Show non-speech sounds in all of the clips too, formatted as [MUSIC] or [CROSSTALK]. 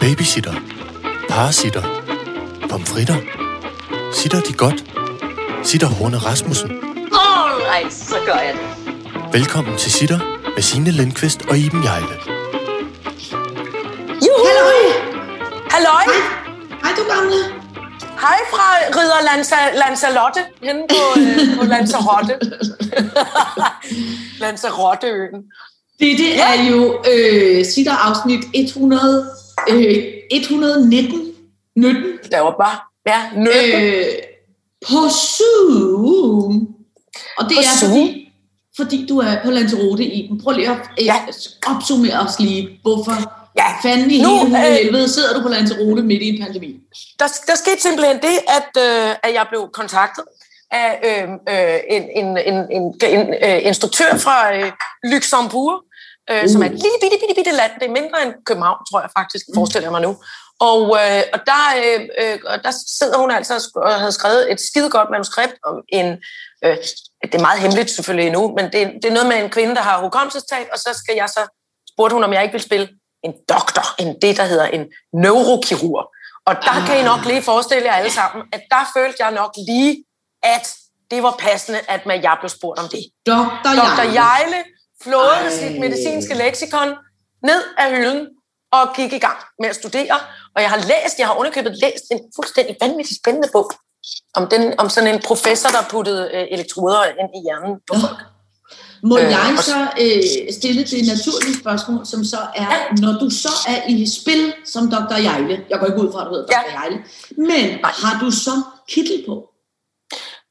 Babysitter. Parasitter. Pomfritter. Sitter de godt? Sitter Horne Rasmussen. Alright, så gør jeg det. Velkommen til Sitter med Signe Lindqvist og Iben Jejle. Juhu! Halløj! Halløj! Hej du gamle. Hej fra Ridder Lanza- Lanzarote, henne på, øh, på Lanzarote. [LAUGHS] Lanzarotteøen. Det, det er jo øh, sitter afsnit 100, øh, 119 19, Der var bare, ja, nødden. Øh, øh, på Zoom. Og det På er Zoom? fordi, fordi du er på Lanzarote i den. Prøv lige at øh, Ja. opsummere os lige. Hvorfor Ja, fanden i nu, hele øh, helvede sidder du på Lanzarote midt i en pandemi? der, der skete simpelthen det, at, øh, at jeg blev kontaktet af øh, øh, en, en, en, en, en øh, instruktør fra øh, Luxembourg, øh, uh. som er et lille bitte, bitte, bitte land. Det er mindre end København, tror jeg faktisk, forestiller jeg mig nu. Og, øh, og, der, øh, øh, og der sidder hun altså og havde skrevet et skide godt manuskript om en... Øh, det er meget hemmeligt selvfølgelig endnu, men det, det er noget med en kvinde, der har hukommelsestab, og så skal jeg så spurgte hun, om jeg ikke vil spille en doktor, en det, der hedder en neurokirurg. Og der kan I nok lige forestille jer alle sammen, at der følte jeg nok lige, at det var passende, at man, jeg blev spurgt om det. Dr. Dr. Jarl. Jejle flåede Ej. sit medicinske leksikon ned af hylden og gik i gang med at studere. Og jeg har læst, jeg har underkøbet læst en fuldstændig vanvittig spændende bog om, den, om sådan en professor, der puttede øh, elektroder ind i hjernen på folk. Må Øh, jeg så øh, stille det naturlige spørgsmål, som så er, når du så er i spil som Dr. Jejle, jeg går ikke ud fra, at du hedder Dr. Ja. Jejle, men Nej. har du så kittel på?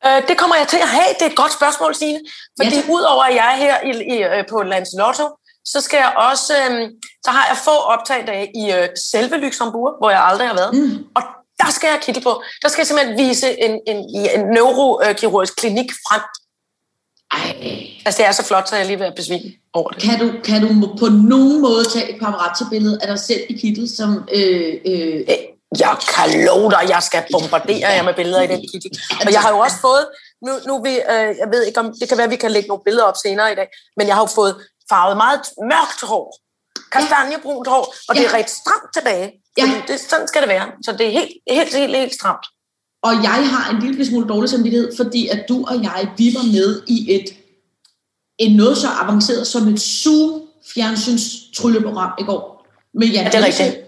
Øh, det kommer jeg til at have. Det er et godt spørgsmål, Signe. Fordi Ja, udover at jeg er her i, i, øh, på Lancelotto, så skal jeg også, øh, så har jeg få optagdage i øh, selve Luxembourg, hvor jeg aldrig har været. Mm. Og der skal jeg kittel på. Der skal jeg simpelthen vise en, en, en neurokirurgisk klinik frem. Ej. Altså, det er så flot, så jeg er lige ved at besvime over det. Kan du, kan du på nogen måde tage et paparazzi-billede af dig selv i kittel, som... Øh, øh, Øh, Jeg kan love dig, jeg skal bombardere jer med billeder i den kittel. Og jeg har jo også fået, nu, nu vi, øh, jeg ved ikke om, det kan være, at vi kan lægge nogle billeder op senere i dag, men jeg har jo fået farvet meget mørkt hår, kastanjebrunt hår, og det er ret stramt tilbage. Ja. Det, sådan skal det være. Så det er helt, helt, helt, helt stramt. og jeg har en lille smule dårlig samvittighed, fordi at du og jeg, vi var med i et en noget så avanceret som et Zoom fjernsyns trylleprogram i går. Med Jan Ja, det er rigtigt.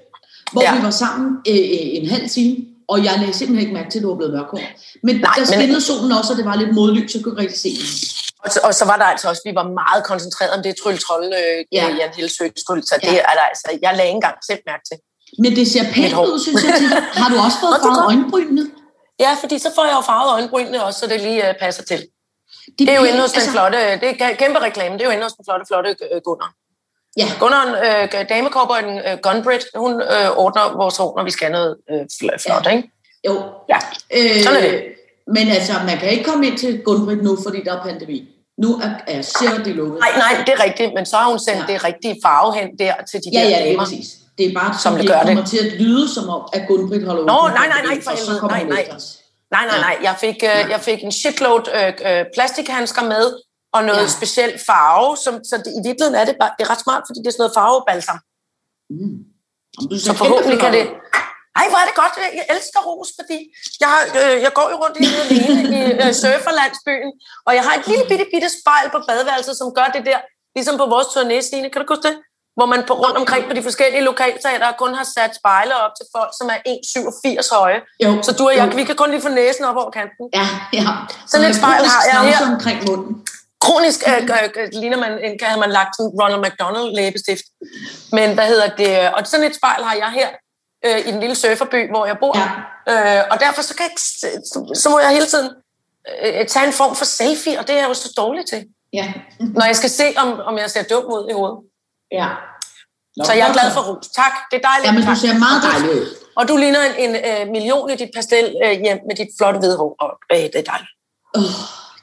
Hvor Ja. vi var sammen øh, øh, en halv time, og jeg lagde simpelthen ikke mærke til, at du var blevet mørkhåret. Men Nej, der men- skinnede solen også, og det var lidt modlys, så jeg kunne rigtig se den. Og så, og så var der altså også, vi var meget koncentreret om det trylletrolle, øh, Ja. ja. Jan Helsø skulle, så det Ja. er der altså, jeg lagde ikke engang selv mærke til. Men det ser pænt ud, synes jeg. [LAUGHS] Har du også fået det er farvet øjenbrynene? Ja, fordi så får jeg jo farvet øjenbrynene også, så det lige øh, passer til. Det, Det er jo inde hos den altså, flotte, det er kæmpe reklame, det er jo inde hos den flotte, flotte øh, Gunnar. Ja, Gunnaren, øh, damekorporaten øh, Gunbrit, hun øh, ordner vores hår, når vi skal noget øh, fl- flot, Ja. ja. ikke? jo. Ja, Øh, Sådan er det. Men altså, man kan ikke komme ind til Gunbrit nu, fordi der er pandemi. Nu er, er cirka lukket. nej, nej, det er rigtigt, men så har hun sendt Ja. ja. det rigtige farve hen der til de Ja, der ja, det er damer. præcis. Det er bare, Som det det gør kommer det. til at lyde som om, at Gunbrit holder Nå, nej, nej, nej, for helvede. Nej, nej. Nej, nej, Ja. nej, jeg fik, øh, Ja. jeg fik en shitload øh, øh, plastikhandsker med, og noget Ja. speciel farve, som, så det, i virkeligheden er det, bare, det er ret smart, fordi det er sådan noget farvebalsam. Mm. Du Så forhåbentlig kan det... Ej, hvor er det godt. Jeg elsker ros, fordi jeg, øh, jeg går jo rundt i alene i øh, surferlandsbyen, og jeg har et lille bitte, bitte spejl på badeværelset, som gør det der, ligesom på vores turné, Stine. Kan du huske det? Hvor man på, rundt omkring på de forskellige lokalteater kun har sat spejle op til folk, som er 1,87 høje. Jo, Så du og jeg, jo. vi kan kun lige få næsen op over kanten. Ja, ja. Sådan et spejl har jeg her. omkring munden. Kronisk øh, øh, øh, ligner man, en, kan man lagt sådan Ronald McDonald læbestift. Men hvad hedder det? Og sådan et spejl har jeg her øh, i den lille surferby, hvor jeg bor. Ja. Øh, og derfor så, kan jeg, så, så må jeg hele tiden øh, tage en form for selfie, og det er jeg jo så dårlig til. Ja. Når jeg skal se, om, om jeg ser dum ud i hovedet. ja. Nå, Så jeg er glad for ros. Tak, det er dejligt. Ja, men du ser meget dejlig ud. Og du ligner en, en øh, million i dit pastel øh, hjem med dit flotte hvide hår. Og, øh, det er dejligt. Oh,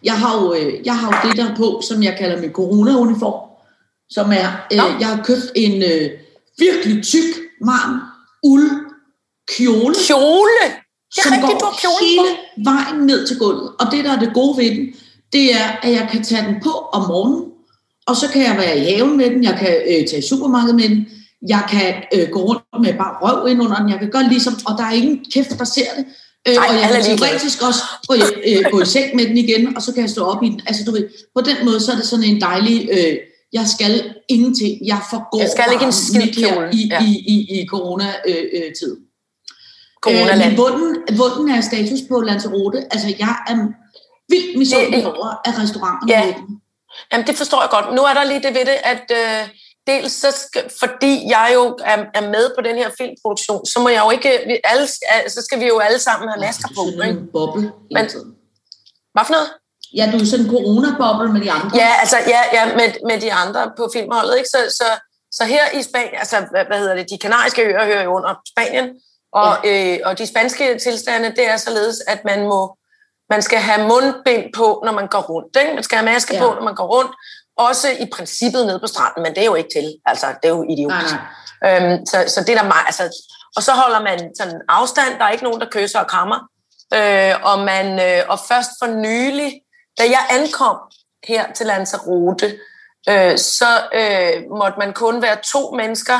jeg, har jo, øh, jeg har jo det der på, som jeg kalder min corona-uniform, som er, øh, jeg har købt en øh, virkelig tyk, varm uld kjole, Kjole! Det er som rigtigt, går kjole hele vejen ned til gulvet. Og det, der er det gode ved den, det er, at jeg kan tage den på om morgenen, og så kan jeg være i haven med den, jeg kan øh, tage i supermarkedet med den, Jeg kan øh, gå rundt med bare røv ind under den. Jeg kan gøre ligesom, og der er ingen kæft, der ser det. Øh, Nej, og jeg kan teoretisk også gå, øh, gå i seng med den igen, og så kan jeg stå op i den. Altså du ved, på den måde, så er det sådan en dejlig, øh, jeg skal ingenting, jeg forgår Jeg skal ikke en midt her i, Ja. i, i, i corona-tid. Coronaland. Øh, men bunden, bunden er status på Lanzarote. Altså, jeg er vildt misundelig over, at restauranterne Ja. er. Jamen, det forstår jeg godt. Nu er der lige det ved det, at øh, dels så skal, fordi jeg jo er, er med på den her filmproduktion, så må jeg jo ikke, vi alle, så skal vi jo alle sammen have masker på. Du er en boble Men-. Hvad for noget? Ja, du er sådan en corona-boble med de andre. Ja, altså ja, ja med, med de andre på filmholdet. Ikke? Så, så, så her i Spanien, altså hvad, hvad hedder det, de kanariske øer hører jo under Spanien, og, ja. øh, og de spanske tilstande, det er således, at man må man skal have mundbind på, når man går rundt. Ikke? Man skal have maske ja. på, når man går rundt. Også i princippet nede på stranden, men det er jo ikke til. Altså, det er jo Nej, idiotisk. nej. Øhm, så, så det er der meget, altså, og så holder man sådan afstand, der er ikke nogen, der kysser og krammer. Øh, og, man, øh, og først for nylig, da jeg ankom her til Lanzarote, øh, så øh, måtte man kun være to mennesker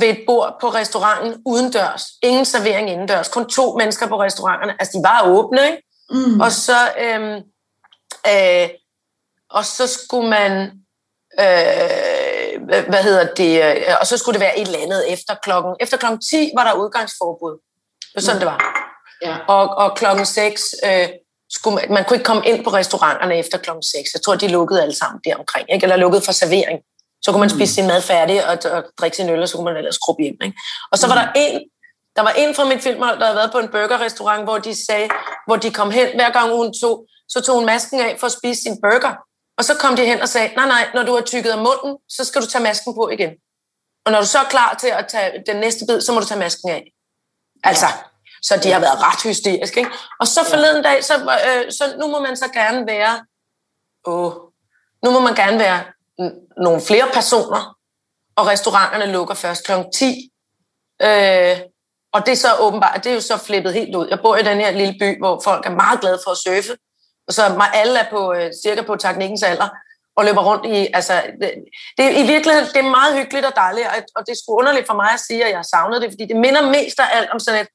ved et bord på restauranten udendørs. Ingen servering indendørs. Kun to mennesker på restauranterne. Altså, de var åbne, ikke? Mm. Og så, øhm, øh, og så skulle man, øh, hvad, hedder det, øh, og så skulle det være et eller andet efter klokken. Efter klokken 10 var der udgangsforbud. Det var sådan, det var. Ja. Og, og klokken 6 øh, skulle man, man kunne ikke komme ind på restauranterne efter klokken 6. Jeg tror, de lukkede alle sammen der omkring, ikke? eller lukkede for servering. Så kunne man Mm. spise sin mad færdig og, og drikke sin øl, og så kunne man ellers skrubbe hjem. Ikke? Og så var der en, der var en fra mit filmhold, der havde været på en burgerrestaurant, hvor de sagde, hvor de kom hen, hver gang hun tog, så tog hun masken af for at spise sin burger. Og så kom de hen og sagde, nej, nej, når du har tykket af munden, så skal du tage masken på igen. Og når du så er klar til at tage den næste bid, så må du tage masken af. Altså, så de har været ret hysteriske. Ikke? Og så forleden dag, så, øh, så nu må man så gerne være, åh, nu må man gerne være n- nogle flere personer, og restauranterne lukker først kl. 10. Øh, og det er så åbenbart, det er jo så flippet helt ud. Jeg bor i den her lille by, hvor folk er meget glade for at surfe, så alle er på, øh, cirka på teknikkens alder, og løber rundt i, altså, det, det, er i virkeligheden, det er meget hyggeligt og dejligt, og, og det er sgu underligt for mig at sige, at jeg har savnet det, fordi det minder mest af alt om sådan et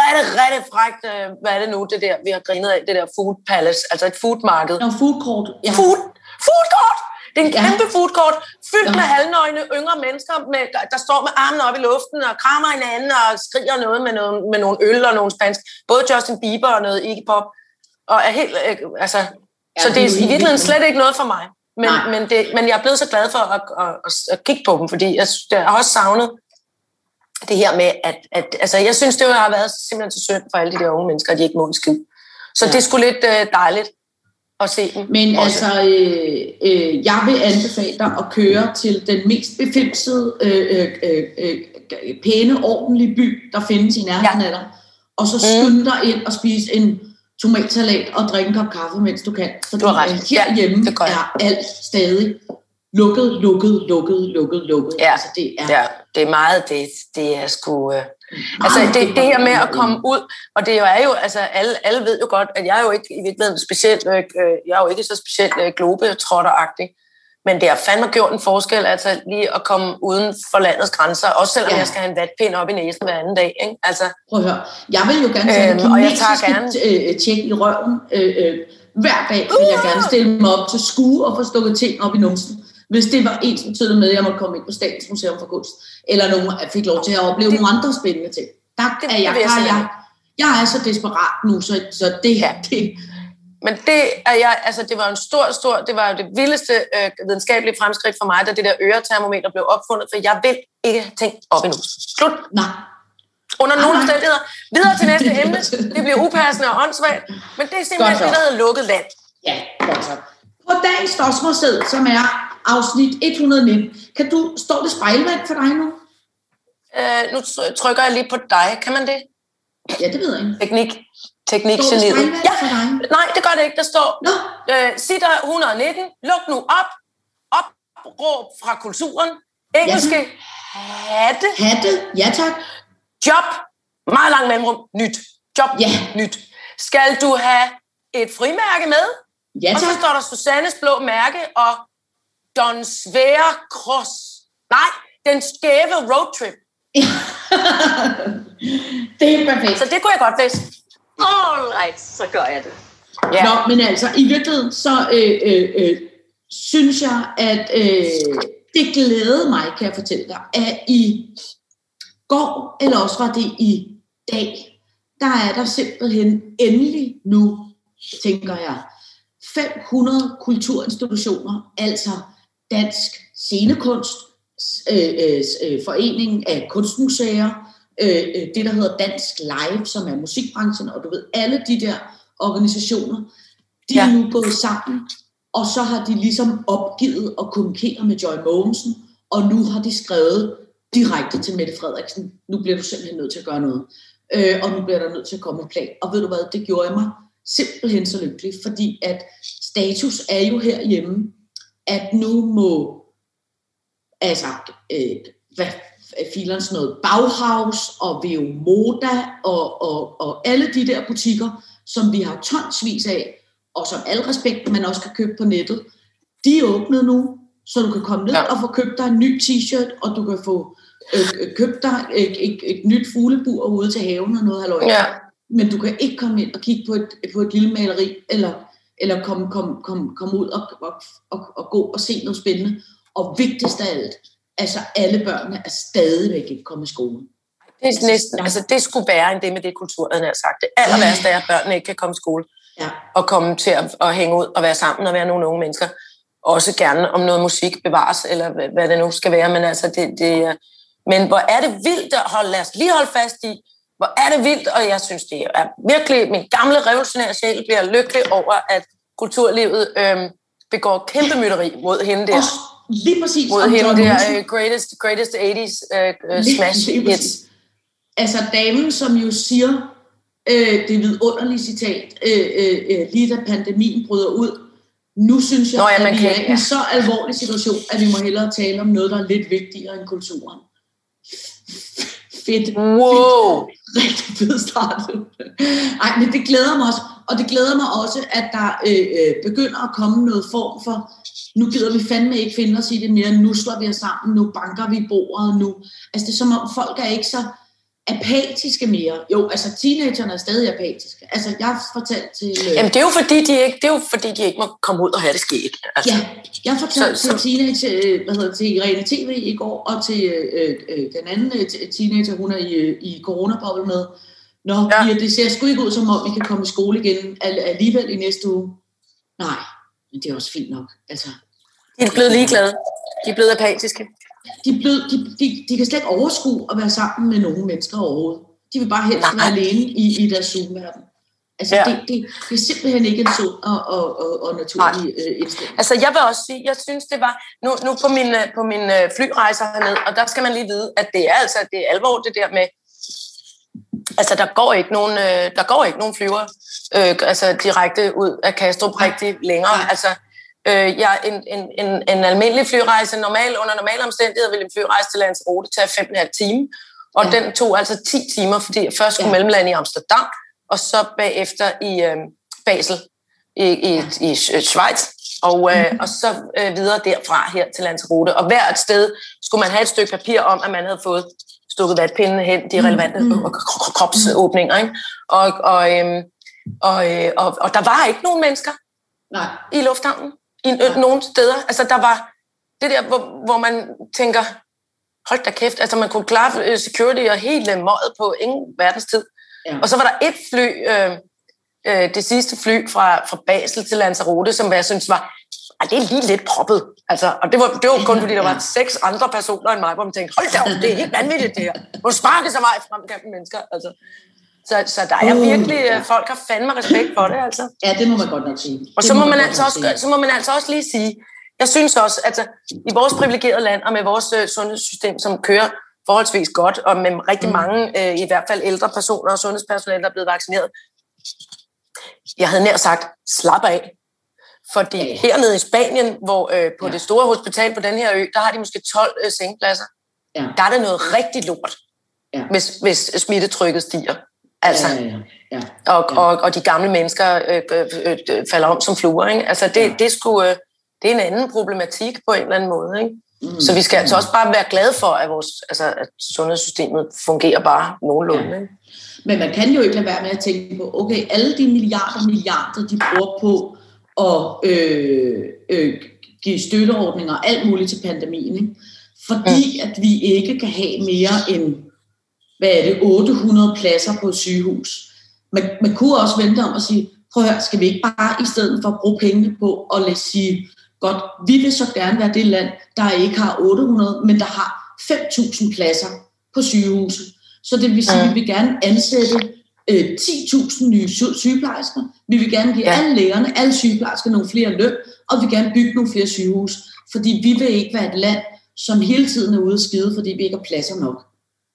rigtig, rigtig frækt, øh, hvad er det nu, det der, vi har grinet af, det der food palace, altså et foodmarked. Nå, food court. Ja. Food, food court! Det er en Ja. kæmpe food court, fyldt Ja. med halvnøgne yngre mennesker, med, der, der står med armene op i luften og krammer hinanden og skriger noget med, noget, med nogle øl og nogle spansk. Både Justin Bieber og noget Iggy Pop. Og er helt, øh, altså, Ja, så det er i virkeligheden slet ikke noget for mig. Men, Nej. men, det, men jeg er blevet så glad for at, at, at, at kigge på dem, fordi jeg, jeg har også savnet det her med, at, at altså, jeg synes, det har været simpelthen så synd for alle de der unge mennesker, at de ikke må en skid. Så Ja. ja. det sgu lidt øh, dejligt at se dem. Men også. altså, øh, øh, jeg vil anbefale dig at køre til den mest befimsede, øh, øh, øh, øh, pæne, ordentlige by, der findes i nærheden af dig. Og så skynde dig ind og spise en tomatsalat og drikke en kop kaffe, mens du kan. Fordi Du har ret. herhjemme det jeg. er alt stadig lukket, lukket, lukket, lukket, lukket. Ja. Altså, det er Ja, det er meget, det, det er sgu... Øh, altså, det, det her med at komme ud, og det jo er jo, altså, alle, alle ved jo godt, at jeg er jo ikke i virkeligheden specielt, øh, øh, jeg er jo ikke så specielt øh, globetrotteragtig, men det har fandme gjort en forskel, altså lige at komme uden for landets grænser, også selvom Ja. jeg skal have en vatpind op i næsen hver anden dag, ikke? Altså, Prøv at høre. Jeg vil jo gerne tage Øhm, en og jeg tager kinesiske øh, tjek i røven. Øh, øh, hver dag vil jeg gerne stille mig op til skue og få stukket ting op i numsen. Hvis det var ens betydende med, at jeg måtte komme ind på Statens Museum for Kunst. Eller nogen fik lov til at opleve nogle andre spændende ting. Der Det- er det jeg, vil jeg er jeg, jeg er så desperat nu, så, så det her, det, Men det er jeg, altså det var en stor, stor, det var jo det vildeste øh, videnskabelige fremskridt for mig, da det der øretermometer blev opfundet, for jeg vil ikke tænke op endnu. Slut. nej. Under nogle omstændigheder. Videre til næste emne. Det bliver upassende og åndssvagt, men det er simpelthen det, der hedder lukket land. Ja, godt så. På dagens dosmersæd, som er afsnit 119, kan du, står det spejlvand for dig nu? Øh, nu tr- trykker jeg lige på dig. Kan man det? Ja, det ved jeg ikke. Teknik. Teknikgeniet. Ja, nej, det gør det ikke. Der står, Nå, øh, sitter 119, luk nu op, opråb fra kulturen, engelske hatte, hatte, ja tak. job, meget lang mellemrum, nyt, job, Ja. nyt. Skal du have et frimærke med? Ja og så tak. står der Susannes blå mærke og Don Svære Cross. Nej, den skæve roadtrip. [LAUGHS] det er perfekt. Så det kunne jeg godt læse. All right, så gør jeg det. Ja. Nå, men altså, i virkeligheden, så øh, øh, øh, synes jeg, at øh, det glædede mig, kan jeg fortælle dig, at i går, eller også var det i dag, der er der simpelthen endelig nu, tænker jeg, 500 kulturinstitutioner, altså Dansk Scenekunst, øh, øh, øh, Foreningen af Kunstmuseer, øh, øh, det der hedder Dansk Live, som er musikbranchen, og du ved, alle de der organisationer, de ja. er nu gået sammen, og så har de ligesom opgivet at kommunikere med Joy Mogensen, og nu har de skrevet direkte til Mette Frederiksen, nu bliver du simpelthen nødt til at gøre noget, øh, og nu bliver der nødt til at komme en plan. Og ved du hvad, det gjorde jeg mig simpelthen så lykkelig, fordi at status er jo herhjemme, at nu må altså, øh, hvad filerne sådan noget Bauhaus og Veo Moda og, og, og alle de der butikker, som vi har tonsvis af, og som al respekt, man også kan købe på nettet, de er åbnet nu, så du kan komme ned ja. og få købt dig en ny t-shirt, og du kan få øh, købt dig et, et, et nyt fuglebur ude til haven og noget halvøj. Ja. Men du kan ikke komme ind og kigge på et, på et lille maleri, eller, eller komme, komme, komme, komme ud og, og, og, og gå og se noget spændende. Og vigtigst af alt, altså alle børnene er stadigvæk ikke kommet i skole. Det er næsten, altså det skulle være end det med det kulturen har sagt. Det aller værste er, at børnene ikke kan komme i skole. Ja. Og komme til at, at hænge ud og være sammen og være nogle unge mennesker. Også gerne om noget musik bevares, eller hvad, det nu skal være. Men altså, det, det, men hvor er det vildt at holde, lad os lige holde fast i, hvor er det vildt, og jeg synes, det er virkelig, min gamle revolutionære sjæl bliver lykkelig over, at kulturlivet øhm, begår kæmpe mytteri mod hende der. Også lige præcis. Mod hende der uh, greatest, greatest 80s uh, uh, smash lige, hits. Altså damen, som jo siger, øh, det vidunderlige citat, øh, øh, øh, lige da pandemien bryder ud, nu synes jeg, Nå, ja, at vi er i en så alvorlig situation, at vi må hellere tale om noget, der er lidt vigtigere end kulturen fedt. Wow! Rigtig fed start. Ej, men det glæder mig også. Og det glæder mig også, at der øh, øh, begynder at komme noget form for, nu gider vi fandme ikke finde os i det mere, nu slår vi os sammen, nu banker vi bordet, nu. Altså det er som om folk er ikke så apatiske mere. Jo, altså teenagerne er stadig apatiske. Altså jeg har fortalt til... Øh... Jamen det er jo fordi, de ikke, det er jo fordi, de ikke må komme ud og have det sket. Altså. Ja, jeg har fortalt så, til så... teenage, øh, hvad hedder det, til Irene TV i går, og til øh, øh, den anden øh, teenager, hun er i, øh, i coronaboble med. Nå, ja. ja. det ser sgu ikke ud som om, vi kan komme i skole igen alligevel i næste uge. Nej, men det er også fint nok. Altså, de er blevet ligeglade. De er blevet apatiske de, blevet, de, de, de kan slet ikke overskue at være sammen med nogle mennesker overhovedet. De vil bare helst være alene i, i deres Zoom-verden. Altså, ja. det, det, det er simpelthen ikke en sund og, og, og, og naturlig øh, indstilling. Altså, jeg vil også sige, jeg synes, det var... Nu, nu på min, øh, på min øh, flyrejser herned, og der skal man lige vide, at det er altså det er alvor, det der med... Altså, der går ikke nogen, øh, der går ikke nogen flyver øh, altså, direkte ud af Kastrup rigtig længere. Nej. Altså, Øh, ja, en, en, en, en almindelig flyrejse, normal, under normale omstændigheder, vil en flyrejse til Lanzarote tage 5,5 timer. Og ja. den tog altså 10 timer, fordi jeg først skulle ja. mellemlande i Amsterdam, og så bagefter i øh, Basel i, i, ja. i, i Schweiz, og, øh, mm-hmm. og så øh, videre derfra her til Lanzarote. Og hvert sted skulle man have et stykke papir om, at man havde fået stukket vatpinden hen, de relevante mm-hmm. kropsåbninger. Ikke? Og, og, øh, og, øh, og, og der var ikke nogen mennesker Nej. i lufthavnen i ja. nogle steder. Altså, der var det der, hvor, hvor man tænker, hold da kæft, altså man kunne klare øh, security og helt møget på ingen verdens tid. Ja. Og så var der et fly, øh, øh, det sidste fly fra, fra Basel til Lanzarote, som jeg synes var, ah, det er lige lidt proppet. Altså, og det var, det var kun fordi, der var seks andre personer end mig, hvor man tænkte, hold da op, det er helt vanvittigt det her. Hvor sparke så meget frem gennem mennesker. Altså. Så, så der er virkelig, uh, folk har fandme respekt for det, altså. Ja, det må man godt nok sige. Og så må, man, man altså også, så må man altså også lige sige, jeg synes også, at altså, i vores privilegerede land og med vores uh, sundhedssystem, som kører forholdsvis godt, og med rigtig mm. mange, uh, i hvert fald ældre personer og sundhedspersonale, der er blevet vaccineret, jeg havde nær sagt, slap af. Fordi hernede i Spanien, hvor øh, på ja. det store hospital på den her ø, der har de måske 12 øh, sengepladser. Ja. Der er det noget rigtig lort, ja. hvis, hvis smittetrykket stiger. Altså, ja, ja, ja. Og, ja. Og, og de gamle mennesker øh, øh, øh, falder om som fluer. Ikke? Altså, det, ja. det, skulle, øh, det er en anden problematik på en eller anden måde. Ikke? Mm. Så vi skal altså også bare være glade for, at, vores, altså, at sundhedssystemet fungerer bare nogenlunde. Ja. Men man kan jo ikke lade være med at tænke på, okay, alle de milliarder milliarder, de bruger på at øh, øh, give støtteordninger og alt muligt til pandemien, ikke? fordi mm. at vi ikke kan have mere end, hvad er det, 800 pladser på et sygehus. Man, man kunne også vente om at sige, prøv at høre, skal vi ikke bare i stedet for bruge pengene på at lade sige, godt, vi vil så gerne være det land, der ikke har 800, men der har 5.000 pladser på sygehuset. Så det vil sige, at vi vil gerne ansætte øh, 10.000 nye sygeplejersker. Vi vil gerne give ja. alle lægerne, alle sygeplejersker nogle flere løn, og vi vil gerne bygge nogle flere sygehus. Fordi vi vil ikke være et land, som hele tiden er ude at skide, fordi vi ikke har pladser nok.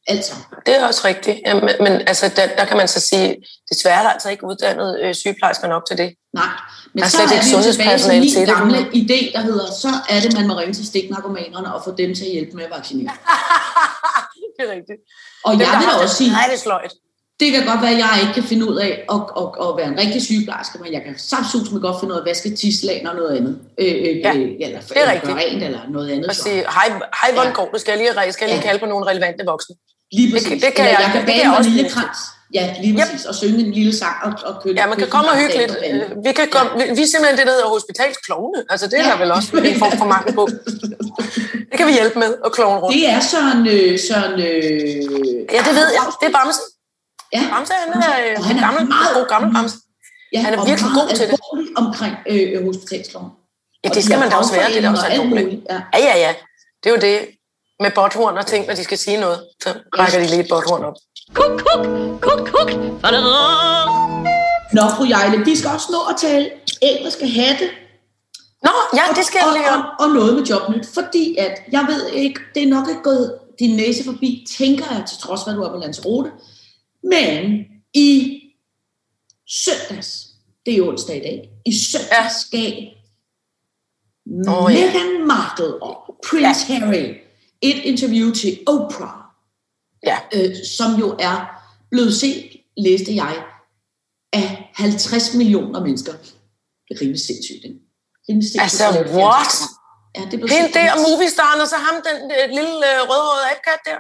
Altså. Det er også rigtigt. Ja, men, men altså, der, der kan man så sige, desværre er der altså ikke uddannet øh, sygeplejersker nok til det. Nej, men der er så slet ikke sundhedspersonale til det. gamle idé, der hedder, så er det, man må ringe til stiknarkomanerne og få dem til at hjælpe med at vaccinere. [LAUGHS] det er rigtigt. Og det, jeg vil også sige, nej, det, sløjt. Det kan godt være, at jeg ikke kan finde ud af at, at, at være en rigtig sygeplejerske, men jeg kan samtidig med godt finde ud af at vaske tislagen og noget andet. Øh, øh, ja, eller, det er eller rent eller noget andet. Og sige, hej, hej hvordan ja. det? Skal jeg lige, skal lige ja. kalde på nogle relevante voksne? Lige præcis. Det, det kan jeg, jeg kan bage en vaniljekrans. Ja, lige præcis. Yep. Og synge en lille sang og, og køle. Ja, man kan komme og hygge lidt. Vi, kan komme, ja. vi, vi er simpelthen det, der hedder hospitalsklovne. Altså, det er ja. der vel også en form for mange på. Det kan vi hjælpe med at klovne rundt. Det er sådan... Øh, sådan øh, ja, det ved jeg. Det er Bamse. Ja. Bamse, han er, og han er gammel, meget, god gammel Bamse. Ja, han er virkelig god til det. omkring øh, hospitalskloven. Ja, det skal man da også være. Det er også Ja. ja, ja, ja. Det er jo det med botthorn og ting, når de skal sige noget. Så rækker de lige et botthorn op. Kuk, kuk, kuk, kuk. Nå, fru Jejle, vi skal også nå at tale engelske hatte. Nå, ja, det skal jeg lige og, og, og noget med jobnyt, fordi at, jeg ved ikke, det er nok ikke gået din næse forbi, tænker jeg, til trods for, at du er på Landsrode. Men i søndags, det er onsdag i dag, i søndags gav oh, Meghan ja. Markle og Prince ja. Harry et interview til Oprah, ja. øh, som jo er blevet set, læste jeg, af 50 millioner mennesker. Det er rimelig sindssygt, ikke? Rimelig sindssygt. Altså, what? Ja, det er Hende der, moviestaren, og så ham, den, den lille øh, rødhårede apkat der.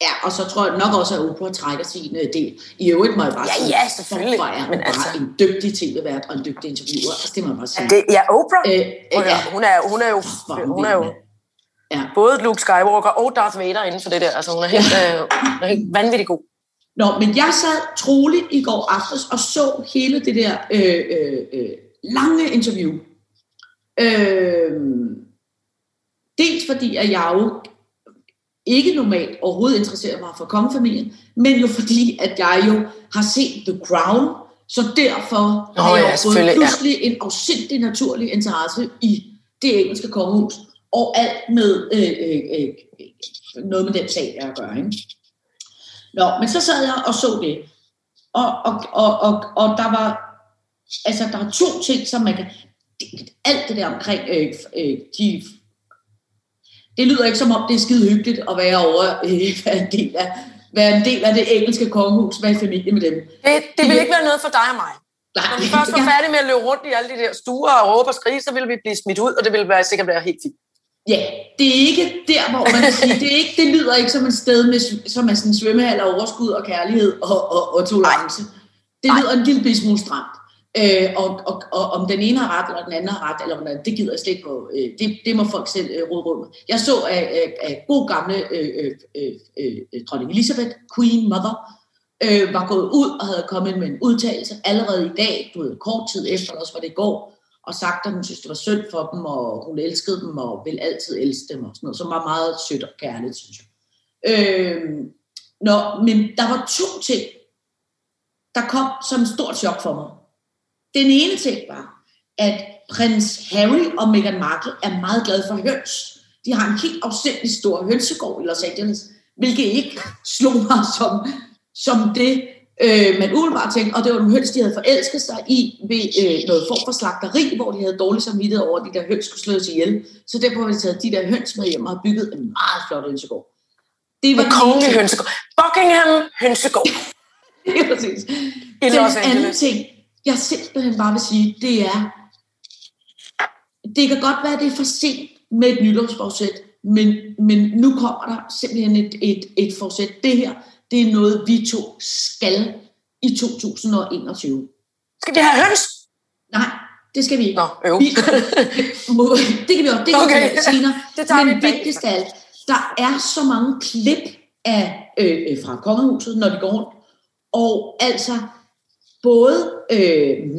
Ja, og så tror jeg nok også, at Oprah trækker sin uh, del. I øvrigt må jeg bare ja, sige, ja, selvfølgelig. Oprah er men altså... bare en dygtig tv-vært og en dygtig interviewer. Altså, det må jeg bare sige. Ja, det, ja Oprah, øh, øh, ja. hun, er, hun er jo, hun er jo Ja. Både Luke Skywalker og Darth Vader inden for det der. Altså, hun er helt, ja. øh, er helt vanvittig god. Nå, men jeg sad troligt i går aftes og så hele det der øh, øh, øh, lange interview. Øh, dels fordi, at jeg jo ikke normalt overhovedet interesserer mig for kongefamilien, men jo fordi, at jeg jo har set The Crown, så derfor oh, har jeg ja, fået pludselig ja. en afsindig naturlig interesse i det engelske kongehus og alt med øh, øh, øh, noget med den sag, jeg gør. Ikke? Nå, men så sad jeg og så det. Og, og, og, og, og der var, altså der er to ting, som man kan, alt det der omkring øh, øh, de, det lyder ikke som om, det er skide hyggeligt at være over, øh, [LAUGHS] være, en del af, være en del af det engelske kongehus, være i familie med dem. Det, det vil ikke være noget for dig og mig. Nej, Når vi først var færdige med at løbe rundt i alle de der stuer og råbe og skrige, så ville vi blive smidt ud, og det ville være, sikkert være helt fint. Ja, det er ikke der, hvor man kan sige, det, er ikke, det lyder ikke som et sted, med, som er sådan en svømmehal af overskud og kærlighed og, og, og tolerance. Det lyder en lille smule stramt. Øh, og, og, og om den ene har ret, eller den anden har ret, eller hvordan, det gider jeg slet ikke på. Øh, det, det må folk selv øh, råde rundt. Jeg så af, god gamle øh, øh, øh, øh, øh dronning Elizabeth, Queen Mother, øh, var gået ud og havde kommet med en udtalelse allerede i dag, du ved, kort tid efter, også var det i går, og sagt, at hun synes, det var synd for dem, og hun elskede dem, og vil altid elske dem, og sådan noget, som var meget sødt og kærligt, synes jeg. Øh, nå, men der var to ting, der kom som et stort chok for mig. Den ene ting var, at prins Harry og Meghan Markle er meget glade for høns. De har en helt afsindelig stor hønsegård i Los Angeles, hvilket ikke slog mig [LAUGHS] som, som det, øh, man umiddelbart tænkte, og det var nogle høns, de havde forelsket sig i ved øh, noget form for slagteri, hvor de havde dårlig samvittighed over, at de der høns skulle slås ihjel. Så derfor har de taget de der høns med hjem og bygget en meget flot hønsegård. Det var kongelig hønsegård. Buckingham hønsegård. [LAUGHS] det er præcis. I Den anden ting, jeg simpelthen bare vil sige, det er, det kan godt være, at det er for sent med et nytårsforsæt Men, men nu kommer der simpelthen et, et, et forsæt. Det her, det er noget, vi to skal i 2021. Skal vi have høns? Nej, det skal vi ikke. Nå, øv. Vi, [LAUGHS] må, det kan vi også, det kan Okay. vi senere. [LAUGHS] Det tager Men vi vigtigst af alt, der er så mange klip af, øh, øh, fra kongehuset, når de går rundt. Og altså, både øh,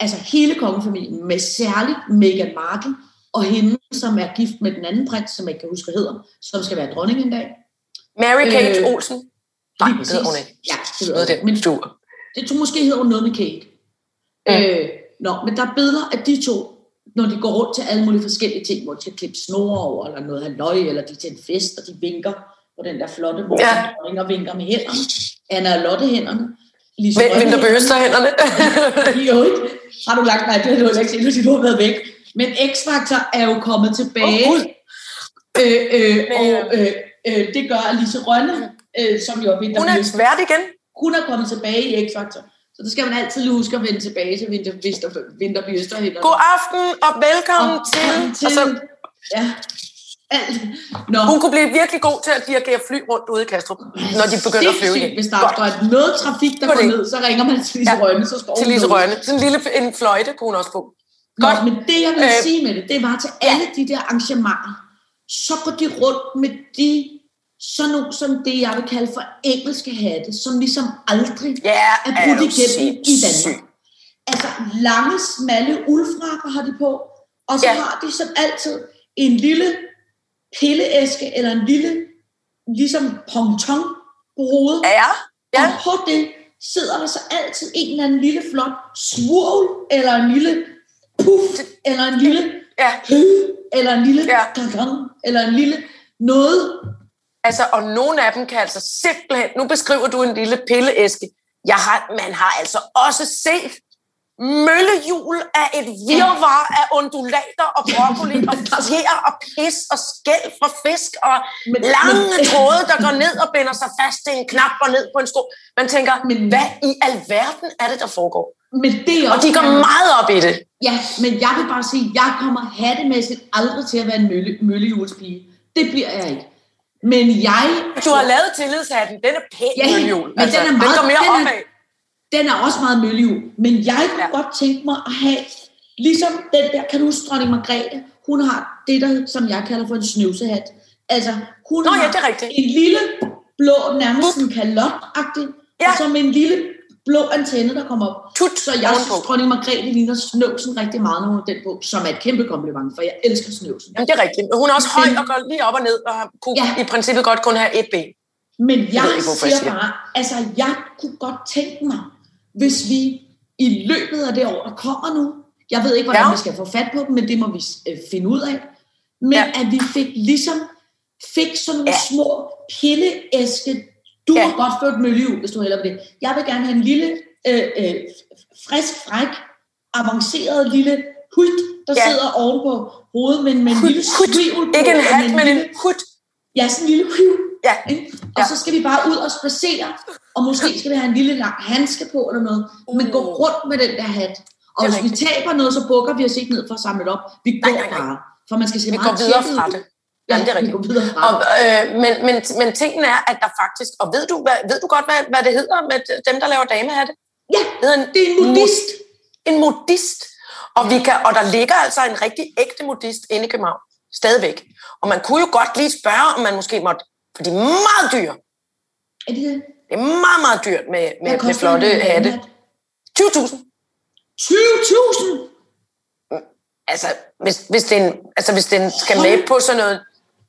altså hele kongefamilien, med særligt Meghan Markle, og hende, som er gift med den anden prins, som jeg ikke kan huske, hvad hedder, som skal være dronning en dag. Mary Kate Øh, Olsen? Nej, det hedder hun ikke. Ja, det jeg. af Men stur. det tror måske hedder hun noget med Kate. Ja. Øh, nå, men der er billeder af de to, når de går rundt til alle mulige forskellige ting, hvor de skal klippe snore over, eller noget halvøj, eller de er til en fest, og de vinker på den der flotte måde, Ja. og vinker med hænderne. Anna og Lotte hænderne. Lise Hvem Rønne der bøster hænderne? [LAUGHS] Jo, ikke? Har du lagt mig, det har du ikke set, fordi du har været væk. Men X-Factor er jo kommet tilbage. Gud. øh, øh, Men, og øh, øh, det gør Lise Rønne, øh, som jo er Hun er svært igen. Hun er kommet tilbage i X-Factor. Så det skal man altid huske at vende tilbage til vinter, vinter, vinterbyrster. God aften og velkommen Og- til. til Og så, ja, alt. Nå, hun kunne blive virkelig god til at dirigere fly rundt ude i Kastrup, når de begynder at flyve igen. Hvis der et noget trafik, der går ned, så ringer man til Lise Ja, Rønne, så står Til Lise. Rønne. Sådan en lille en fløjte kunne hun også få. Nå, Godt. men det jeg vil Øh, sige med det, det var til alle de der arrangementer, så går de rundt med de, sådan nogle, som det jeg vil kalde for engelske hatte, som ligesom aldrig Ja, er brudt igennem i? Danmark. Altså lange, smalle uldfrakker har de på, og så ja. har de som altid en lille pilleæske eller en lille, ligesom ponton på hovedet. Ja, ja. Og på det sidder der så altid en eller anden lille flot svurl, eller en lille puff, eller en lille ja. hø, eller en lille Ja. gagang, eller en lille noget. Altså, og nogle af dem kan altså simpelthen... Nu beskriver du en lille pilleæske. Jeg har, man har altså også set møllehjul af et virvar af undulater og broccoli og [LAUGHS] fjer og pis og skæld fra fisk og Men- lange men- tråde, der går ned og binder sig fast til en knap og ned på en sko. Man tænker, Men- hvad i alverden er det, der foregår? Men det er Og de går meget op i det. Ja, men jeg vil bare sige, jeg kommer hattemæssigt aldrig til at være en mølle, møllehjulspige. Det bliver jeg ikke. Men jeg... Du har lavet tillidshatten. Den er pæn Ja, møllehjul. men den er meget- den går mere den er- opad. Den er også meget møllehjul. Men jeg kunne Ja. ja. godt tænke mig at have, ligesom den der, kan du huske dronning Margrethe? Hun har det, der, som jeg kalder for en snøvsehat. Altså, hun Nå har ja, det er rigtigt. en lille blå, nærmest en kalot-agtig, Ja. og så med en lille blå antenne, der kommer op. Tut Så jeg synes, dronning Margrethe ligner snøvsen rigtig meget, når hun den på, som er et kæmpe kompliment, for jeg elsker snøvsen. Jamen, det er rigtigt. Hun er også høj og går lige op og ned, og kunne ja. Ja. i princippet godt kun have et ben. Men jeg, ved ikke, jeg siger siger. bare, altså jeg kunne godt tænke mig, hvis vi i løbet af det år, der kommer nu, jeg ved ikke, hvordan Ja. ja. vi skal få fat på dem, men det må vi øh, finde ud af, men Ja. ja. at vi fik ligesom, fik sådan nogle Ja. ja. små pilleæske, du Ja. ja. har godt ført møllehjul, hvis du hælder på det. Jeg vil gerne have en lille, øh, øh, frisk, fræk, avanceret lille hud, der Ja. ja. sidder ovenpå hovedet, men med en lille Hud. svivel på. Ikke en hat, men en lille- hud. Ja, sådan en lille hiv. Ja. Ikke? Og Ja. så skal vi bare ud og spacere, og måske skal vi have en lille lang handske på eller noget, men gå Uh. rundt med den der hat. Og hvis vi rigtigt. taber noget, så bukker vi os ikke ned for at samle det op. Vi går nej, nej. bare, for man skal se Vi meget går videre fra det. Jamen, det er vi rigtigt. Og, øh, men, men, men tingen er, at der faktisk... Og ved du, hvad, ved du godt, hvad, hvad det hedder med dem, der laver damehatte? Ja, Det en, det er en modist. en modist. Og, vi kan, og der ligger altså en rigtig ægte modist inde i København. Stadigvæk. Og man kunne jo godt lige spørge, om man måske måtte... For de er meget dyre. Er det det? Det er meget, meget dyrt med, med, med flotte en hatte. hat? 20.000. 20.000? Altså, hvis, hvis, den, altså, hvis den skal med på sådan noget...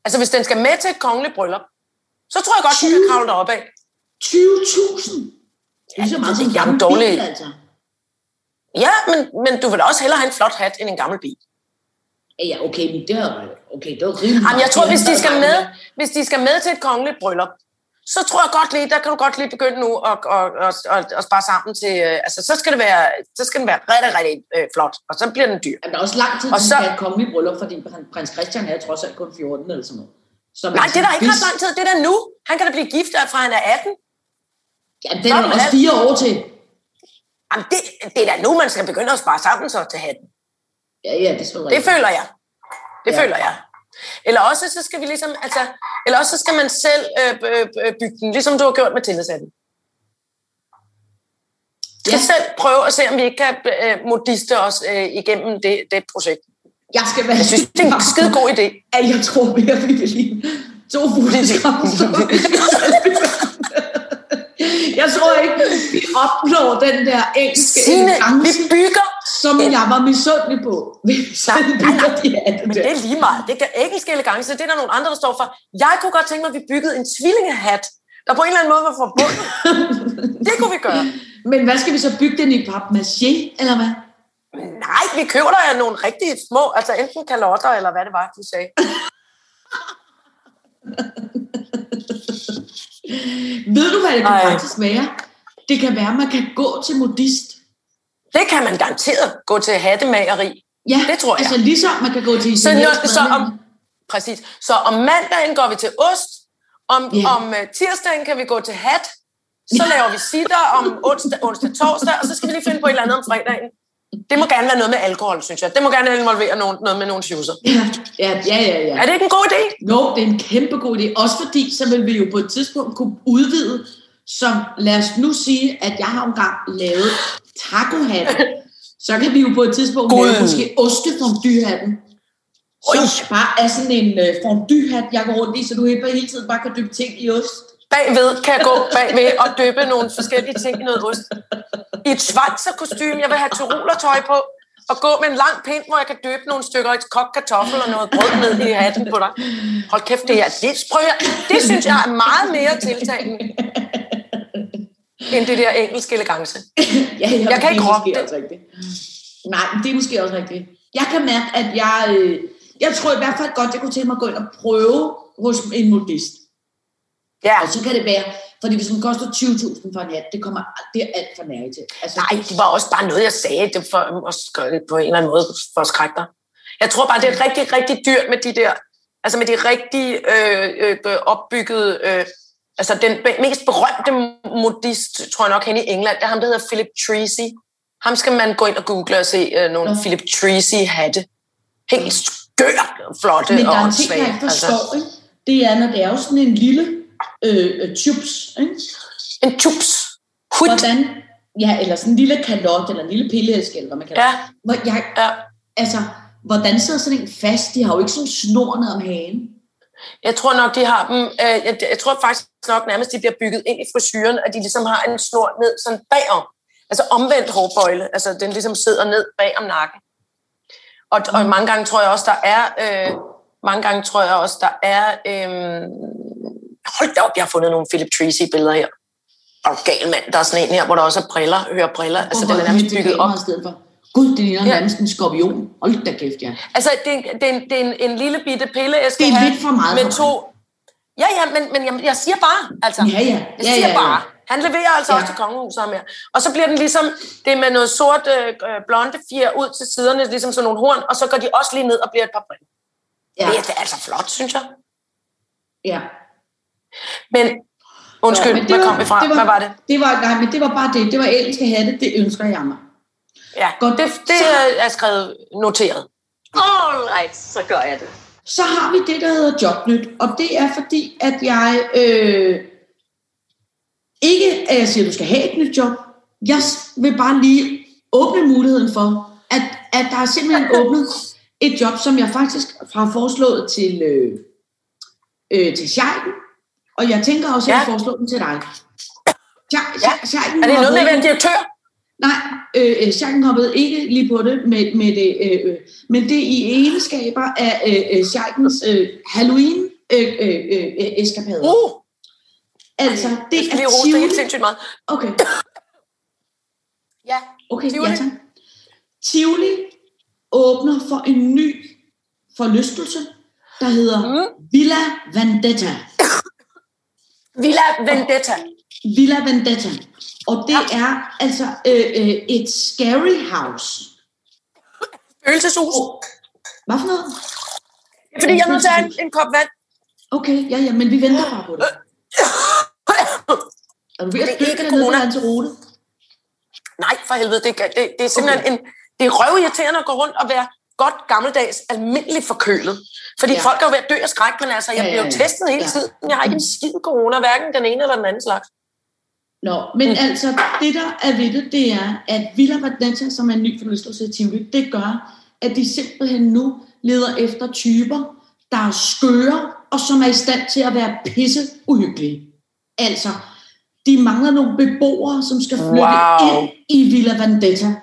Altså, hvis den skal med til et kongeligt bryllup, så tror jeg godt, den kan 20? kravle deroppe af. 20.000? Det er så Ja, meget det som er dårligt. bil, altså. Ja, men, men du vil da også hellere have en flot hat end en gammel bil. Ja, okay, men det er, okay, det er rimelig Jamen, jeg tror, hvis de skal med, hvis de skal med til et kongeligt bryllup, så tror jeg godt lige, der kan du godt lige begynde nu at, at, at, at, at spare sammen til, øh, altså så skal det være, så skal den være rigtig, rigtig øh, flot, og så bliver den dyr. Jamen, der er også lang tid, Og så- så... et kongeligt bryllup, fordi prins- Christian er trods alt kun 14 eller sådan noget. Så Nej, det er der ikke ret lang tid, det er der nu. Han kan da blive gift, fra han er 18. Jamen, den Så er også fire år til. Jamen, det, det er da nu, man skal begynde at spare sammen så til hatten. Ja, ja, det er så Det føler jeg. Det Ja. føler jeg. Eller også så skal vi ligesom, altså, eller også så skal man selv øh, øh, øh, bygge den, ligesom du har gjort med tillidshatten. Vi skal Ja. selv prøve at se, om vi ikke kan øh, modiste os øh, igennem det, det projekt. Jeg skal være Jeg synes, det er en skide god idé. at jeg tror mere, vi vil lide to fugleskramser. [LAUGHS] Jeg tror ikke, vi opnår den der engelske Signe, vi bygger, som jeg var misundelig på. Nej, [LAUGHS] nej, bygger de men det er lige meget. Det er engelsk elegance, det er der nogle andre, der står for. Jeg kunne godt tænke mig, at vi byggede en tvillingehat, der på en eller anden måde var forbundet. [LAUGHS] Det kunne vi gøre. Men hvad skal vi så bygge den i papmaché, eller hvad? Nej, vi køber der nogle rigtig små, altså enten kalotter, eller hvad det var, du sagde. [LAUGHS] Ved du, hvad det kan faktisk være? Det kan være, at man kan gå til modist. Det kan man garanteret gå til hattemageri. Ja, Det tror jeg. Altså ligesom man kan gå til Så, når, så om, præcis. Så om mandagen går vi til ost, om, Ja. om uh, tirsdagen kan vi gå til hat, så laver vi sitter om onsdag, onsdag, torsdag, og så skal vi lige finde på et eller andet om fredagen. Det må gerne være noget med alkohol, synes jeg. Det må gerne involvere nogen, noget med nogle shoeser. Ja, ja, ja, ja. ja. Er det ikke en god idé? Jo, det er en kæmpe god idé. Også fordi, så vil vi jo på et tidspunkt kunne udvide, som lad os nu sige, at jeg har engang lavet tacohatten. [LAUGHS] Så kan vi jo på et tidspunkt God. lave måske ostefondyhatten. Som bare er sådan en uh, fondyhat, jeg går rundt i, så du hele tiden bare kan dyppe ting i ost. Bagved kan jeg gå bagved og døbe nogle forskellige ting i noget ost. I et kostume, jeg vil have tyrolertøj på, og gå med en lang pind, hvor jeg kan døbe nogle stykker kogt kartoffel og noget brød ned i hatten på dig. Hold kæft, det er det, prøv det synes jeg er meget mere tiltalende end det der engelske elegance. [LAUGHS] Ja, ja, Jeg kan ikke måske det. også rigtigt. Nej, det er måske også rigtigt. Jeg kan mærke, at jeg... Øh, jeg tror i hvert fald godt, jeg kunne tænke mig at gå ind og prøve hos en modist. Ja, Og så kan det være, fordi hvis den koster 20.000 for en hat, det, kommer, det er alt for nære til. Altså, nej, det var også bare noget, jeg sagde det for at på en eller anden måde for at skrække dig. Jeg tror bare, det er rigtig, rigtig dyrt med de der, altså med de rigtig øh, øh, opbyggede, øh, altså den mest berømte modist, tror jeg nok, hen i England, det er ham, der hedder Philip Treacy. Ham skal man gå ind og google og se øh, nogle Nå. Philip Treacy hatte. Helt skørt, flotte men der og er en ting, jeg åndssvage. ikke forstår, ikke? det er, når det er jo sådan en lille øh, øh, tubes, ikke? En tubs. Hut. Hvordan, ja, eller sådan en lille kalot, eller en lille pilleæske, eller hvad man kalder Ja. Hvor jeg, ja. altså, hvordan sidder sådan en fast? De har jo ikke sådan en snor ned om hagen. Jeg tror nok, de har dem, øh, jeg, jeg tror faktisk nok nærmest, de bliver bygget ind i frisyren, at de ligesom har en snor ned sådan bagom. Altså omvendt hårbøjle, altså den ligesom sidder ned bag om nakken. Og, og mange gange tror jeg også, der er, øh, mange gange tror jeg også, der er, øh, hold da op, jeg har fundet nogle Philip Treacy billeder her. Og gal mand, der er sådan en her, hvor der også er briller, hører briller, altså den er nærmest bygget op. For. Gud, det ligner Ja. nærmest en skorpion. Hold da kæft, ja. Altså, det, er- det, er en, det er en, en lille bitte pille, jeg skal Det er have lidt for meget med for to... Ja, ja, men, men jeg, jeg siger bare, altså. Ja, ja. Jeg ja, siger ja, bare. Han leverer altså Ja. ja. også til kongehuset her. Og så bliver den ligesom, det er med noget sort øh, øh, blonde fjer ud til siderne, ligesom sådan nogle horn, og så går de også lige ned og bliver et par briller. Ja, Ja. Det er altså flot, synes jeg. ja. Men, undskyld, men det hvad var- kom vi fra? det var- Hvad var det? Det var, nej, men det var bare det. Det var engelske hatte, det ønsker jeg mig. Ja, Godt. det, det Så- er skrevet noteret. All right, så gør jeg det. Så har vi det, der hedder Jobnyt, og det er fordi, at jeg øh, ikke, at jeg siger, at du skal have et nyt job. Jeg vil bare lige åbne muligheden for, at, at der er simpelthen [LAUGHS] åbnet et job, som jeg faktisk har foreslået til, øh, øh, til Scheiken, og jeg tænker også, at jeg Ja. foreslår den til dig. Ja, Ja. Er det noget med at være en direktør? Nej, øh, øh, Scheiken hoppede ikke lige på det, med, med det øh, øh, men det i egenskaber af øh, øh, Scheikens øh, Halloween øh, øh, eskapader. Uh, altså, det det skal lige er rose det helt sindssygt meget. Okay, Ja, okay, Tivoli. ja tak. Tivoli åbner for en ny forlystelse, der hedder Mm. Villa Vendetta. Villa Vendetta. Villa Vendetta. Og det er altså øh, øh, et scary house. Følelseshus. Hvad for noget? Fordi jeg er nødt til at en, en kop vand. Okay, ja, ja, men vi venter bare på det. Er du ved Det at er dykke ikke dernede på. Lanzarote? Nej, for helvede. Det, det, det er simpelthen okay. en... Det er røvirriterende at gå rundt og være, godt gammeldags, almindeligt forkølet. Fordi Ja. folk er jo ved at dø af skræk, men altså, jeg Ja, bliver jo testet hele Ja. tiden. Jeg har ikke en skid corona, hverken den ene eller den anden slags. Nå, men mm. altså, det der er ved det, det er, at Villa Vadneta, som er en ny forlystelse i Tivoli, det gør, at de simpelthen nu leder efter typer, der er skøre, og som er i stand til at være pisse uhyggelige. Altså, de mangler nogle beboere, som skal flytte Wow. ind i Villa Vendetta.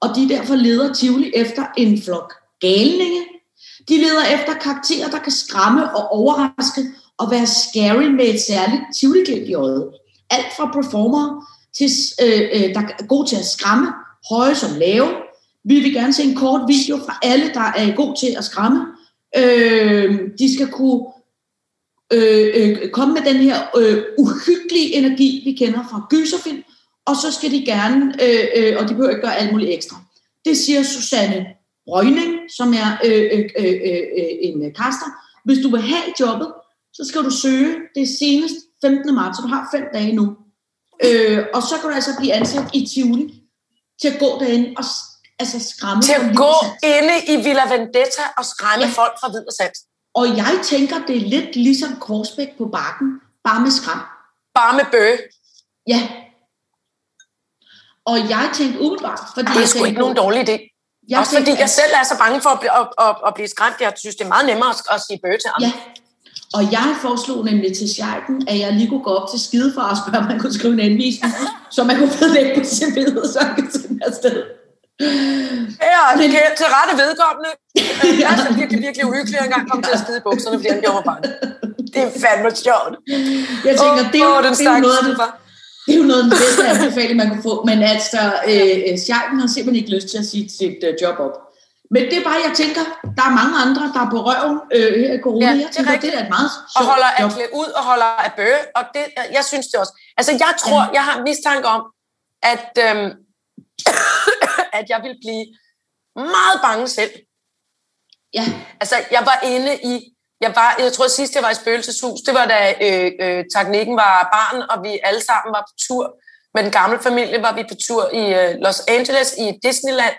Og de derfor leder Tivoli efter en flok galninge. De leder efter karakterer, der kan skræmme og overraske og være scary med et særligt tivoli i øjet. Alt fra performer til, øh, øh der er god til at skræmme, høje som lave. Vi vil gerne se en kort video fra alle, der er god til at skræmme. Øh, de skal kunne øh, øh, komme med den her øh, uhyggelige energi, vi kender fra gyserfilm, og så skal de gerne, øh, øh, og de behøver ikke gøre alt muligt ekstra. Det siger Susanne Røgning, som er øh, øh, øh, øh, en øh, kaster. Hvis du vil have jobbet, så skal du søge det senest 15. marts, så du har fem dage nu. Øh, og så kan du altså blive ansat i Tivoli til at gå derinde og altså skræmme. Til at gå inde i Villa Vendetta og skræmme Ja. folk fra vid og sans. Og jeg tænker, det er lidt ligesom Korsbæk på bakken, bare med skram. Bare med bøge. Ja. Og jeg tænkte umiddelbart, fordi Det er sgu ikke nogen dårlig idé. Jeg Også fordi jeg selv er så bange for at blive, at, at, at blive skræmt. Jeg synes, det er meget nemmere at, at sige bøge til andre. Ja. Og jeg foreslog nemlig til Scheiken, at jeg lige kunne gå op til skidefar og spørge, om man kunne skrive en anvisning, så man kunne vedlægge på billede, så han kan sende afsted. Ja, det Men- til rette vedkommende. Jeg er så virkelig, virkelig uhyggelig, at engang kom til at skide i bukserne, fordi han gjorde mig bange. Det er fandme sjovt. Jeg tænker, det er, jo, Åh, den det, er noget det, det er jo noget af den bedste anbefaling, man kan få. Men altså, øh, øh, Scheiken har simpelthen ikke lyst til at sige sit øh, job op. Men det er bare, jeg tænker, der er mange andre, der er på røven øh, her i corona. Ja, jeg det er tænker, det er et meget og sjovt holder af job. klæde ud og holder af bøge. Og det, jeg synes det også. Altså, jeg tror, jeg har mistanke om, at, øhm, [COUGHS] at jeg vil blive meget bange selv. Ja, Altså, jeg var inde i... Jeg, var, jeg tror sidst, jeg var i spøgelseshus, det var da øh, øh, teknikken var barn, og vi alle sammen var på tur. Med den gamle familie var vi på tur i øh, Los Angeles i Disneyland,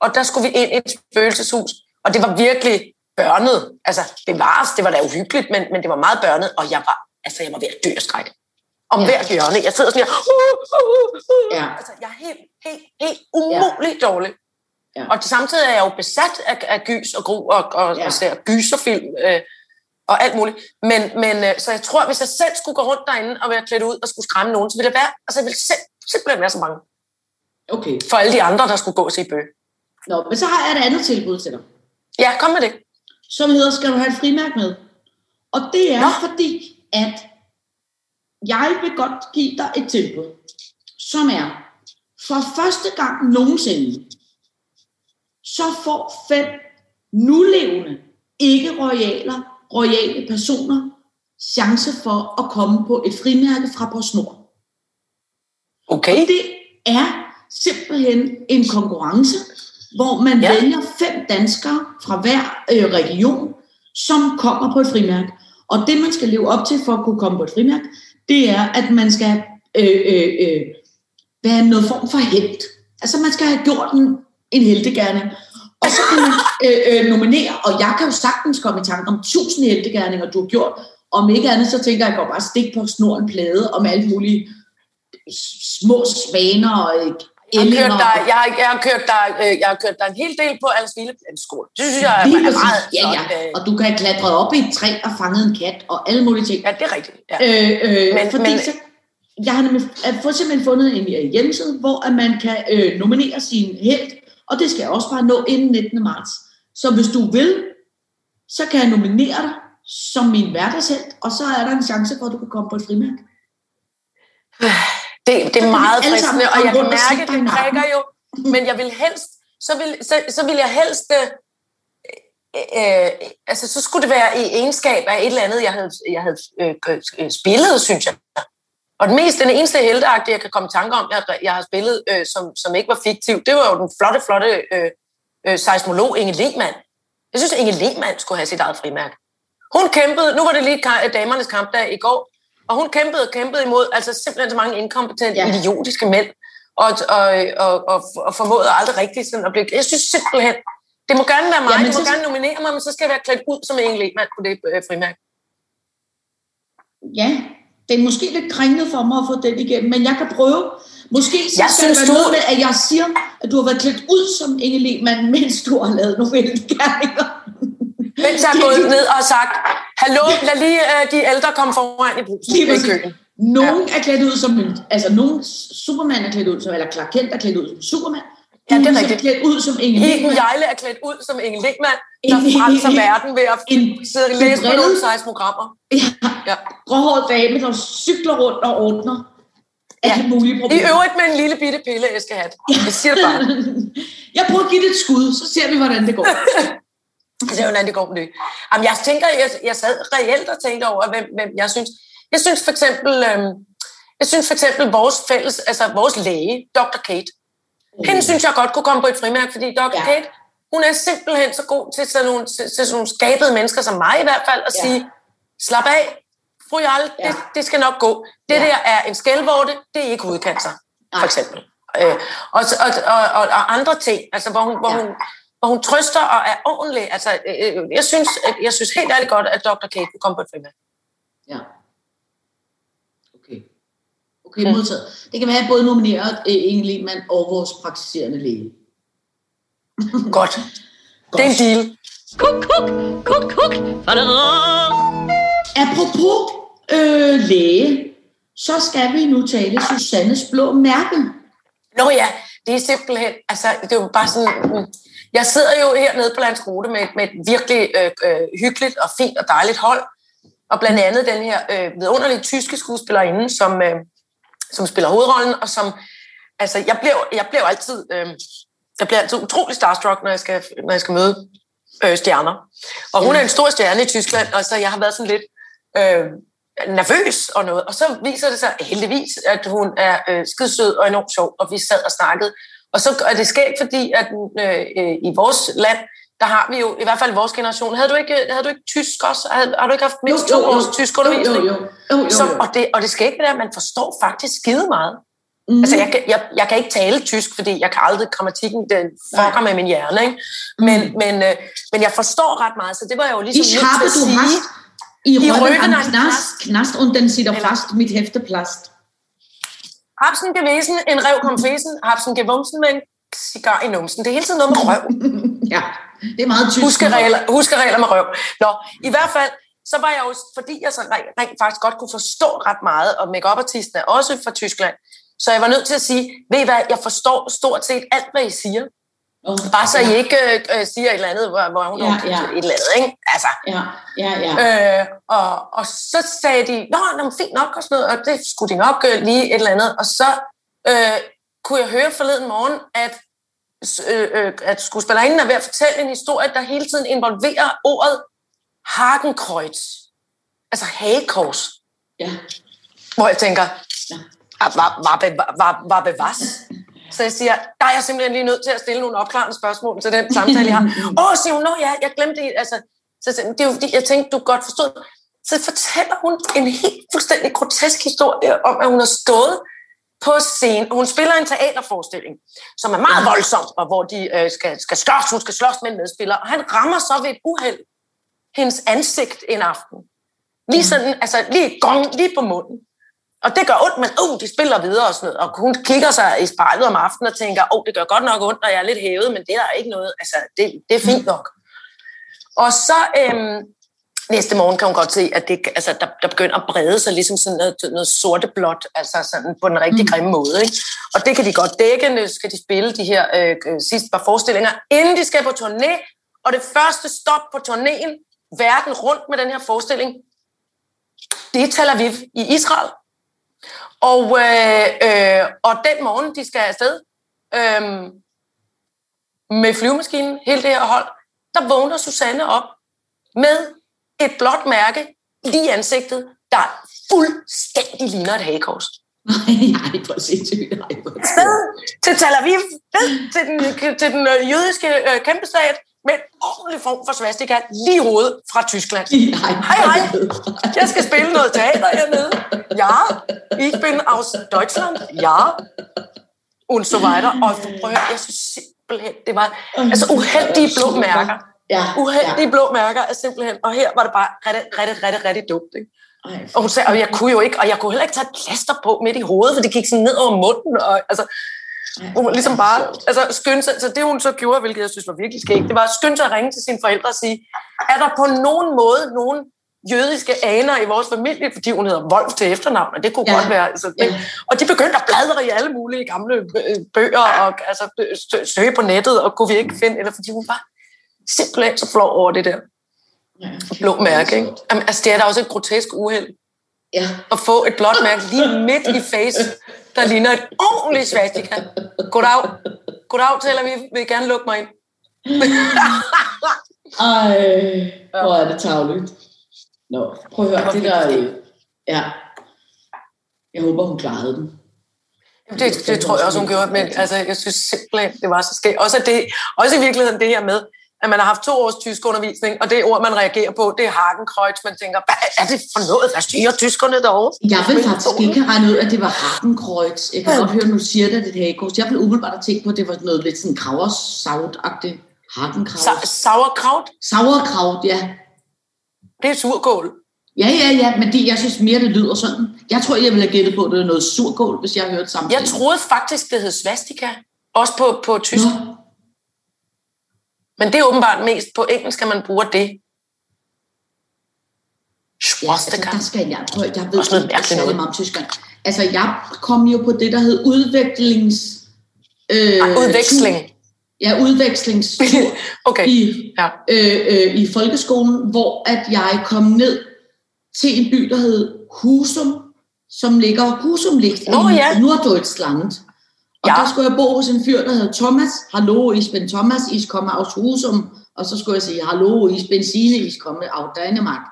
og der skulle vi ind i et spøgelseshus, og det var virkelig børnet. Altså, det var, det var da uhyggeligt, men, men det var meget børnet, og jeg var, altså, jeg var ved at dø af skræk. Om Ja. hvert hjørne. Jeg sidder sådan her. Uh, uh, uh, uh. Ja. Altså, jeg er helt, helt, helt umuligt ja. dårlig. Ja. Og samtidig er jeg jo besat af, af gys og gru og, og, Ja. ja. og ser gyserfilm øh, og alt muligt. Men, men øh, så jeg tror, hvis jeg selv skulle gå rundt derinde og være klædt ud og skulle skræmme nogen, så ville det være, altså jeg ville selv, simpelthen være så bange okay. for alle de andre, der skulle gå og se bøge. Nå, men så har jeg et andet tilbud til dig. Ja, kom med det. som hedder, skal du have et frimærk med? Og det er Nå. fordi, at jeg vil godt give dig et tilbud, som er, for første gang nogensinde, så får fem nulevende, ikke royaler, royale personer chance for at komme på et frimærke fra PostNord. Okay. Og det er simpelthen en konkurrence, hvor man ja. Vælger fem danskere fra hver øh, region, som kommer på et frimærke. Og det, man skal leve op til for at kunne komme på et frimærke, det er, at man skal øh, øh, øh, være noget form for held. Altså, man skal have gjort en, en heldegærning. Og så kan man øh, øh, nominere, og jeg kan jo sagtens komme i tanke om tusind heldegærninger, du har gjort. Om ikke andet, så tænker jeg, at jeg går bare stik på snor en plade om alle mulige små svaner og øh, Jeg har, kørt dig, jeg, har, jeg, har kørt dig, øh, jeg har kørt dig en hel del på Alles Hvileplanskole. Det synes jeg er, er meget ja, ja. øh, Og du kan have klatret op i et træ og fanget en kat og alle mulige ting. Ja, det er rigtigt. Ja. Øh, øh, Men- fordi men- så, jeg har nemlig simpelthen fundet en hjemmeside, hvor at man kan øh, nominere sin held, og det skal jeg også bare nå inden 19. marts. Så hvis du vil, så kan jeg nominere dig som min hverdagshelt, og så er der en chance for, at du kan komme på et frimærke. Det, det er meget fristende, og jeg kan mærke, dig det prikker jo. Men jeg vil helst, så vil, så, så vil jeg helst, øh, øh, altså så skulle det være i egenskab af et eller andet, jeg havde, jeg havde øh, øh, spillet, synes jeg. Og den, mest, den eneste helteagtige, jeg kan komme i tanke om, jeg, jeg har spillet, øh, som, som ikke var fiktiv, det var jo den flotte, flotte øh, øh, seismolog Inge Lehmann. Jeg synes, Inge Lehmann skulle have sit eget frimærke. Hun kæmpede, nu var det lige damernes kampdag i går, og hun kæmpede og kæmpede imod altså simpelthen så mange inkompetente, Ja. idiotiske mænd, og, og, og, og, og formåede aldrig rigtigt sådan at blive... Jeg synes simpelthen, Det må gerne være mig, ja, du må så- gerne nominere mig, men så skal jeg være klædt ud som Inge Lehmann på det øh, frimærke. Ja, det er måske lidt kringlet for mig at få den igennem, men jeg kan prøve. Måske så Jeg skal synes, det være du- noget med, at jeg siger, at du har været klædt ud som Inge Lehmann, mens du har lavet novellekærninger. [LAUGHS] Mens jeg er gået ned og sagt, hallo, lad lige øh, de ældre komme foran i brusen Lige køen. Nogen er klædt ud som en, altså nogen Superman er klædt ud som, eller Clark Kent er klædt ud som Superman. Ja, det er rigtigt. klædt ud som Inge Lehmann. Jejle er klædt ud som Inge Lehmann, der frelser verden ved at en sidde og læse på nogle seismogrammer. Ja, Ja. gråhåret dame, der cykler rundt og ordner alle mulige I problemer. øvrigt med en lille bitte pille æskehat. Jeg siger det bare. [LAUGHS] Jeg prøver at give det et skud, så ser vi, hvordan det går. Det er jo, hvordan det går med det. Jamen, jeg tænker, jeg, jeg sad reelt og tænkte over, hvem, hvem jeg synes. Jeg synes for eksempel, øhm, jeg synes for eksempel vores fælles, altså vores læge, Dr. Kate. Hende synes jeg godt kunne komme på et frimærke, fordi Dr. Ja. Ja. Kate, hun er simpelthen så god til sådan nogle, til, til sådan nogle skabede mennesker som mig i hvert fald, at Ja. ja. sige, slap af, fru Jarl, Ja. det, det skal nok gå. Det Ja. der er en skældvorte, det er ikke hudcancer, Nej. for eksempel. Øh, og, og, og, og, og andre ting, altså hvor hun, hvor Ja. hun, hvor hun trøster og er ordentlig. Altså, øh, jeg, synes, jeg synes helt ærligt godt, at Dr. Kate kunne komme på et frimærke. Ja. Okay. Okay, modtaget. Det kan være, både nominerer øh, Inge Lehmann og vores praktiserende læge. [LAUGHS] Godt. Det er en deal. Kuk, kuk, kuk, kuk. Apropos øh, læge, så skal vi nu tale Susannes blå mærke. Nå ja, det er simpelthen, altså det er jo bare sådan, mm, jeg sidder jo hernede på Landsrute med, med et virkelig øh, øh, hyggeligt og fint og dejligt hold, og blandt andet den her øh, vidunderlige tyske skuespillerinde, som, øh, som spiller hovedrollen, og som, altså jeg bliver, jeg blev altid, øh, jeg bliver altid utrolig starstruck, når jeg skal, når jeg skal møde øh, stjerner. Og hun er en stor stjerne i Tyskland, og så jeg har været sådan lidt øh, nervøs og noget. Og så viser det sig heldigvis, at hun er øh, skidsød og enormt sjov, og vi sad og snakkede. Og så er det skægt, fordi at øh, øh, i vores land, der har vi jo, i hvert fald vores generation, havde du ikke, havde du ikke tysk også? Havde, har du ikke haft mindst to års tysk undervisning? Jo, jo, jo. jo, jo, jo. og, det, og det skægge er, at man forstår faktisk skide meget. Mm. Altså, jeg, jeg, jeg kan ikke tale tysk, fordi jeg kan aldrig grammatikken, den fucker med min hjerne, ikke? Men, Mm. men, øh, men jeg forstår ret meget, så det var jeg jo ligesom nødt til at sige. hast i an an Knast, Knast und den sitter Eller- fast mit Hefteplast. Hapsen gewesen, en rev kom fesen, hapsen gewumsen med en cigar i numsen. Det er hele tiden noget med røv. [LAUGHS] Ja, det er meget tysk. Huskeregler, huskeregler med røv. Nå, i hvert fald, så var jeg jo, fordi jeg så rent, rent faktisk godt kunne forstå ret meget, og make artisten er også fra Tyskland, så jeg var nødt til at sige, ved I hvad, jeg forstår stort set alt, hvad I siger. Oh, Bare så I ikke øh, øh, siger et eller andet, hvor, hvor hun Ja, ja, ja. ja. et eller andet, ikke? Altså, Ja, ja, ja. øh, og, og så sagde de, nå, nå, fint nok og sådan noget, og det skulle de nok øh, lige et eller andet. Og så øh, kunne jeg høre forleden morgen, at, øh, øh, at skuespillerinden er ved at fortælle en historie, der hele tiden involverer ordet Hakenkreuz. Altså hagekors. ja. Hvor jeg tænker, Ja. "Ah, var, var, var, var, var bevares? Så jeg siger, der er jeg simpelthen lige nødt til at stille nogle opklarende spørgsmål til den samtale, jeg har. [LAUGHS] Åh, siger hun, nå ja, jeg glemte det. Altså, så siger, det er jo fordi, jeg tænkte, du godt forstod. Så fortæller hun en helt fuldstændig grotesk historie om, at hun har stået på scenen. Hun spiller en teaterforestilling, som er meget voldsom, og hvor de øh, skal, skal slås. Hun skal slås med en medspiller, og han rammer så ved et uheld hendes ansigt en aften. Lige sådan, altså lige gong, lige på munden. Og det gør ondt, men uh, de spiller videre og sådan noget. Og hun kigger sig i spejlet om aftenen og tænker, åh, oh, det gør godt nok ondt, og jeg er lidt hævet, men det er der ikke noget. Altså, det, det er fint nok. Og så øhm, næste morgen kan hun godt se, at det, altså, der, der begynder at brede sig ligesom sådan noget, noget sorte blåt, altså sådan på den rigtig Mm. grimme måde. Ikke? Og det kan de godt dække, nu skal de spille de her øh, øh, sidste par forestillinger, inden de skal på turné. Og det første stop på turnéen, verden rundt med den her forestilling, det er Tel Aviv i Israel. Og, øh, øh, og den morgen, de skal afsted øh, med flyvemaskinen, hele det her hold, der vågner Susanne op med et blåt mærke lige i ansigtet, der fuldstændig ligner et hagekors. Nej, hvor sindssygt. Nej, hvor til Tel Aviv, ned til den, til den øh, jødiske øh, kæmpestat, med en ordentlig form for svastika lige hovedet fra Tyskland. Hej, hej. Jeg skal spille noget teater hernede. Ja, ich bin aus Deutschland. Ja. Und so weiter. Og du prøver, jeg synes simpelthen, det var altså uheldige blå mærker. Ja, Uheldige ja. blå mærker er simpelthen, og her var det bare rigtig, rigtig, rigtig, rigtig dumt. Ikke? Ej, Og hun sagde, og jeg kunne jo ikke, og jeg kunne heller ikke tage et plaster på midt i hovedet, for det gik sådan ned over munden, og altså, hun var ligesom bare, altså skyndte sig, så det hun så gjorde, hvilket jeg synes var virkelig skægt, det var at skynde sig at ringe til sine forældre og sige, er der på nogen måde nogen jødiske aner i vores familie, fordi hun hedder Wolf til efternavn, og det kunne Ja. godt være. Altså, Ja. Og de begyndte at bladre i alle mulige gamle øh, bøger, og altså, sø- søge på nettet, og kunne vi ikke finde, eller fordi hun var simpelthen så flov over det der Ja. blå mærke. Ikke? Jamen, altså, det er da også et grotesk uheld Ja. at få et blåt mærke lige midt i face, der ligner et ordentligt svastika. Goddag. Goddag, Tel Aviv. Vil gerne lukke mig ind? [LAUGHS] Ej, hvor er det tavligt. Nå, prøv at høre, det der... Ja. Jeg håber, hun klarede den. Det, det tror jeg også, hun gjorde. Men altså, jeg synes simpelthen, det var så skægt. Også, det, også i virkeligheden det her med, at man har haft to års tysk undervisning, og det ord, man reagerer på, det er Hakenkreuz. Man tænker, hvad er det for noget? Hvad styrer tyskerne derovre? Jeg vil faktisk ikke have regnet ud, at det var Hakenkreuz. Jeg kan godt høre, nu siger det, at det er et hagekors. Jeg vil umiddelbart have tænkt på, at det var noget lidt sådan kraversavt-agtigt. Hakenkreuz. Sa- sauerkraut, Sauerkraut, ja. det er surkål. Ja, ja, ja, men det, jeg synes mere, det lyder sådan. Jeg tror, jeg ville have gættet på, at det var noget surkål, hvis jeg havde hørt samtidig. Jeg troede faktisk, det hed svastika. Også på, på tysk. Nå, Men det er åbenbart mest på engelsk, at man bruger det. Ja, altså, der skal jeg prøve. Jeg ved Også noget ikke mærkeligt særlig noget. meget om Tyskland. Altså, jeg kom jo på det, der hed udviklings... Øh, Ah, udveksling. tur- Ja, udvekslingstur [LAUGHS] Okay. i, Ja. øh, øh, i folkeskolen, hvor at jeg kom ned til en by, der hed Husum, som ligger, Husum ligger Nå, i ja. Norddeutschland. Og Ja. der skulle jeg bo hos en fyr, der hed Thomas. Hallo, ich bin Thomas, ich komme aus Husum. Og så skulle jeg sige, hallo, ich bin Signe, ich komme aus Dänemark.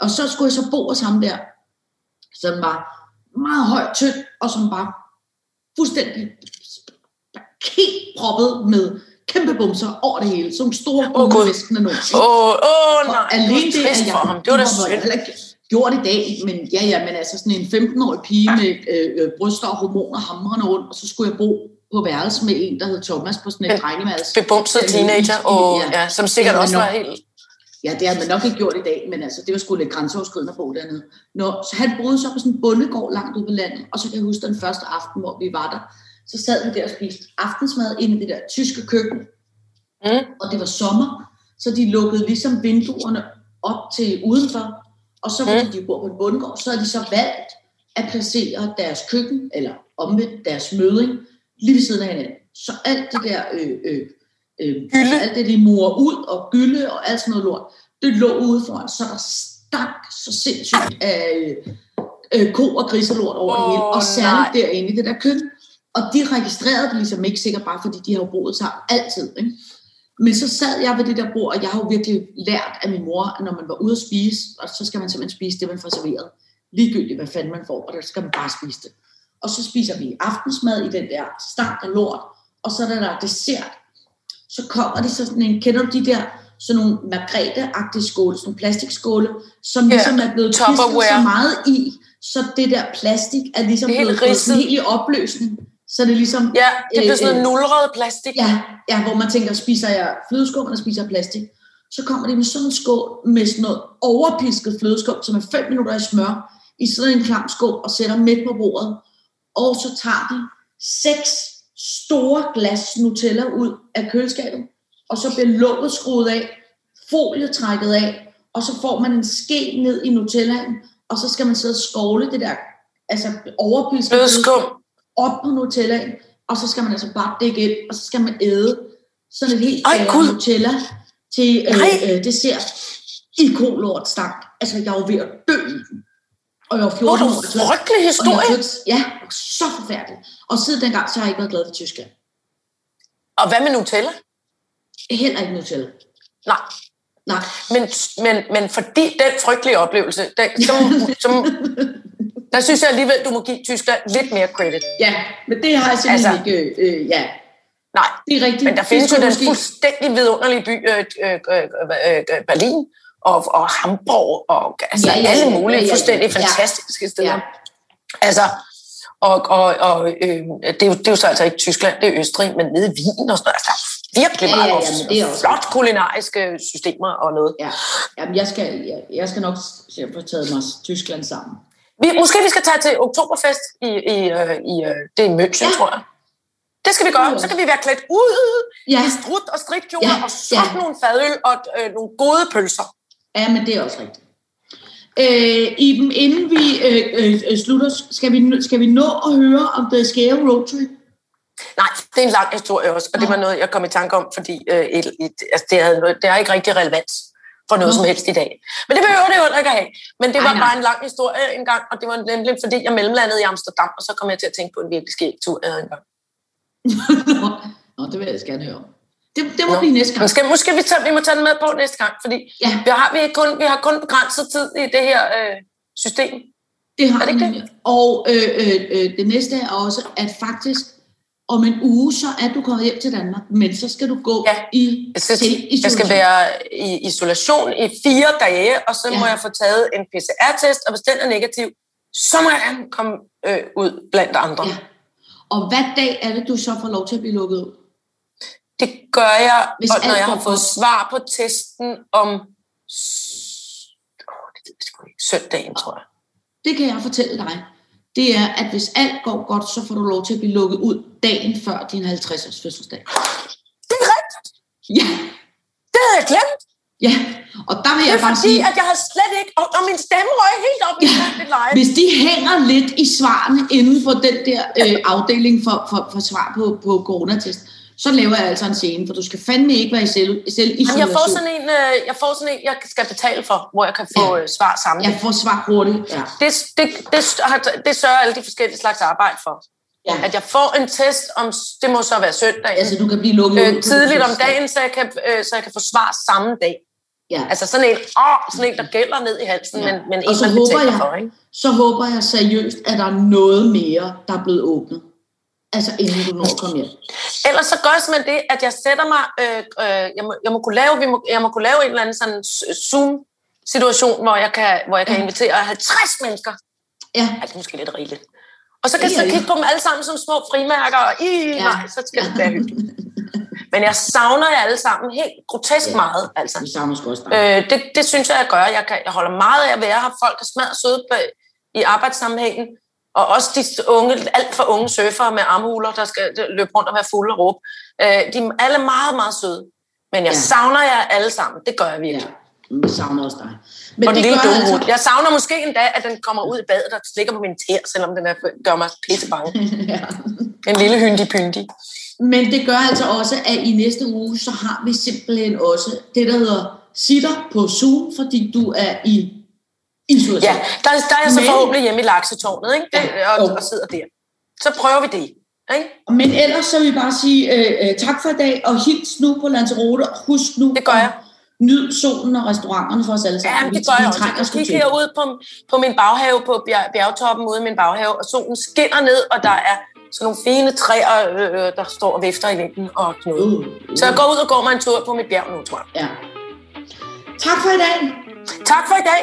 Og så skulle jeg så bo hos ham der, som var meget højt tynd, og som var fuldstændig helt proppet med kæmpe bumser over det hele. Nogle store Åh, Gud. guldvæskende nogen. Åh, åh, Og nej. alene det, at jeg, for ham. Det var da synd. Gjort i dag, men ja, ja, men altså sådan en 15-årig pige med øh, øh, bryster og hormoner hamrende rundt, og så skulle jeg bo på værelse med en, der hed Thomas på sådan et En drengemærelse. Bebumset teenager, og, ja, som sikkert Ja, også var helt... Ja, det har man nok ikke gjort i dag, men altså, det var sgu lidt grænseoverskridende at bo dernede. Nå, så han boede så på sådan en bondegård langt ude på landet, og så kan jeg huske den første aften, hvor vi var der, så sad vi der og spiste aftensmad inde i det der tyske køkken, Mm. og det var sommer, så de lukkede ligesom vinduerne op til udenfor, og så fordi Mm. de bor på en bondegård, så havde de så valgt at placere deres køkken, eller omvendt deres møding, lige ved siden af hinanden. Så alt det der, øh, øh, øh, Gylde. alt det de murer ud, og gylde og alt sådan noget lort, det lå ude foran, så der stank så sindssygt af øh, øh, ko og griselort over det Åh, hele, og særligt nej. derinde i det der køkken. Og de registrerede det ligesom ikke sikkert bare, fordi de har boet sammen altid. Ikke? Men så sad jeg ved det der bord, og jeg har jo virkelig lært af min mor, at når man var ude at spise, og så skal man simpelthen spise det, man får serveret. Ligegyldigt, hvad fanden man får, og der skal man bare spise det. Og så spiser vi aftensmad i den der stank af lort, og så er der, er dessert. Så kommer de så sådan en, kender du de der, sådan nogle margrethe-agtige skåle, sådan nogle plastikskåle, som Ja, ligesom er blevet pisket så meget i, så det der plastik er ligesom Det er helt blevet sådan helt i opløsning. Så det er ligesom, Ja, det sådan Øh, noget nulret plastik. Ja, ja, hvor man tænker, spiser jeg flødeskum, eller spiser jeg plastik? Så kommer de med sådan en skål med sådan noget overpisket flødeskum, som er 5 minutter i smør, i sådan en klam skål, og sætter midt på bordet. Og så tager de seks store glas Nutella ud af køleskabet, og så bliver låget skruet af, folie trækket af, og så får man en ske ned i Nutellaen, og så skal man sidde og skovle det der altså overpisket Flødeskum. Op på Nutellaen, og så skal man altså bare dække ind, og så skal man æde sådan et helt Ej, bære Gud. Nutella til øh, øh, dessert i kolort stank. Altså, jeg var ved at dø i den. Og jeg var 14 Hvor er år. og frygtelig og jeg historie. tog, ja, så forfærdeligt. Og siden dengang, så har jeg ikke været glad for Tyskland. Og hvad med Nutella? Heller ikke Nutella. Nej, Nej. men, men, men fordi den frygtelige oplevelse, den, som, som, [LAUGHS] der synes jeg alligevel, du må give Tyskland lidt mere credit. Ja, men det har jeg simpelthen Altså- ikke... Øh, ja, Nej, det er rigtigt. men der findes jo den måske- fuldstændig vidunderlige by, øh, øh, øh, øh, øh, Berlin og, og Hamburg og altså Ja, ja, ja, alle mulige ja, ja, fuldstændig ja. fantastiske steder. Ja. Altså, Og, og, og øh, det, er jo, det er jo så altså ikke Tyskland, det er Østrig, men nede i Wien og sådan noget. Altså, der virkelig meget ja, ja, ja, det er også- flot kulinariske systemer og noget. Ja, Jamen, jeg, skal, jeg, jeg skal nok se at få taget mig Tyskland sammen. Vi, måske vi skal tage til Oktoberfest i, i, øh, i øh, det er i München, Ja. tror jeg. Det skal vi gøre. Så kan vi være klædt ud Ja, i strut og strikkjoler Ja, og sådan ja. nogle fadøl og øh, nogle gode pølser. ja men det er også rigtigt. Øh, Iben, inden vi øh, øh, øh, slutter, skal vi, skal vi nå at høre om det skæve roadtrip? Nej, det er en lang historie også, og det var noget, jeg kom i tanke om, fordi øh, et, et, altså, det, havde noget, det har ikke rigtig relevans for noget Nå. som helst i dag. Men det behøver det jo ikke at have. Men det Ej, var nej. bare en lang historie engang, og det var nemlig fordi, jeg mellemlandede i Amsterdam, og så kom jeg til at tænke på en virkelig skæg tur, jeg havde engang. [LAUGHS] Nå, det vil jeg gerne høre om. Det, det må Nå. blive næste gang. Måske, måske vi, tager, vi må tage den med på næste gang, fordi Ja. vi har, vi, kun, vi har kun begrænset tid i det her øh, system. Det har Er det ikke. Og øh, øh, øh, det næste er også, at faktisk om en uge, så er du kommet hjem til Danmark, men så skal du gå Ja. i Jeg skal, til jeg skal være i isolation i fire dage, og så Ja. må jeg få taget en PCR-test, og hvis den er negativ, så må jeg komme øh, ud blandt andre. Ja. Og hvad dag er det, du så får lov til at blive lukket ud? Det gør jeg, Hvis og når jeg har fået svar på testen om åh, det ikke, søndagen, tror jeg. Det kan jeg fortælle dig. Det er, at hvis alt går godt, så får du lov til at blive lukket ud dagen før din 50-års fødselsdag. Det er rigtigt. Ja, Det havde jeg glemt. ja. Og der vil jeg bare fordi, sige, at jeg har slet ikke... Og, og min stemme røg helt op i Ja. det live. hvis de hænger lidt i svarene inden for den der øh, afdeling for, for, for svar på, på coronatest, så laver jeg altså en scene, for du skal fandme ikke være i selv, selv Jamen, jeg får sådan en, øh, jeg får sådan en, jeg skal betale for, hvor jeg kan få Ja. øh, svar sammen. Jeg får svar hurtigt. Ja. Det, det, det, det sørger alle de forskellige slags arbejde for. Ja. At jeg får en test om, det må så være søndag, Altså, du kan blive lukket øh, tidligt om dagen, så jeg, kan, øh, så jeg kan få svar samme dag. Ja. Altså sådan en, åh, sådan en, der gælder ned i halsen, Ja. men, men Og en, så man håber betaler jeg- for. Ikke? Så håber jeg seriøst, at der er noget mere, der er blevet åbnet. Altså, inden du når at komme hjem. Ellers så gør jeg simpelthen det, at jeg sætter mig, øh, øh, jeg, må, jeg, må kunne lave, vi må, jeg må kunne lave en eller anden sådan Zoom-situation, hvor jeg kan, hvor jeg kan Ja. invitere 50 mennesker. Ja, Ja, det er måske lidt rigeligt. Og så kan jeg så kigge på dem alle sammen som små frimærker, og i, Ja. ja. nej, så skal det være hyggeligt. Men jeg savner jer alle sammen helt grotesk Ja. ja. meget, altså. vi savner også. Øh, det, det synes jeg, jeg gør. Jeg, kan, jeg holder meget af at være her. Folk er smadret søde på, i arbejdssammenhængen. Og også de unge, alt for unge surfere med armhuler, der skal løbe rundt og være fulde og råbe. Øh, de er alle meget, meget søde. Men jeg Ja. ja. savner jer alle sammen. Det gør jeg Ja, virkelig. vi savner også dig. Men og den lille dumme altså... Jeg savner måske endda, at den kommer ud i badet og slikker på min tær, selvom den er, gør mig pisse bange. [LAUGHS] ja. En lille hyndig-pyndig. Men det gør altså også, at i næste uge, så har vi simpelthen også det, der hedder sitter på Zoom, fordi du er i isolation. Ja, der, der er jeg så Men- forhåbentlig hjemme i laksetårnet, ikke? Det, Ja. og, og sidder der. Så prøver vi det. Ikke? Men ellers så vil jeg bare sige øh, øh, tak for i dag, og hils nu på Lanzarote, og husk nu Det gør jeg. nyd solen og restauranterne for os alle Ja, sammen. men Vi- det gør jeg også. Jeg kigger herud på, på min baghave, på bjerg, bjergtoppen ude i min baghave, og solen skinner ned, og der er sådan nogle fine træer, øh, der står og vifter i vinden og noget. Uh, uh. Så jeg går ud og går mig en tur på mit bjerg nu, tror jeg. Ja. Tak for i dag. Tak for i dag.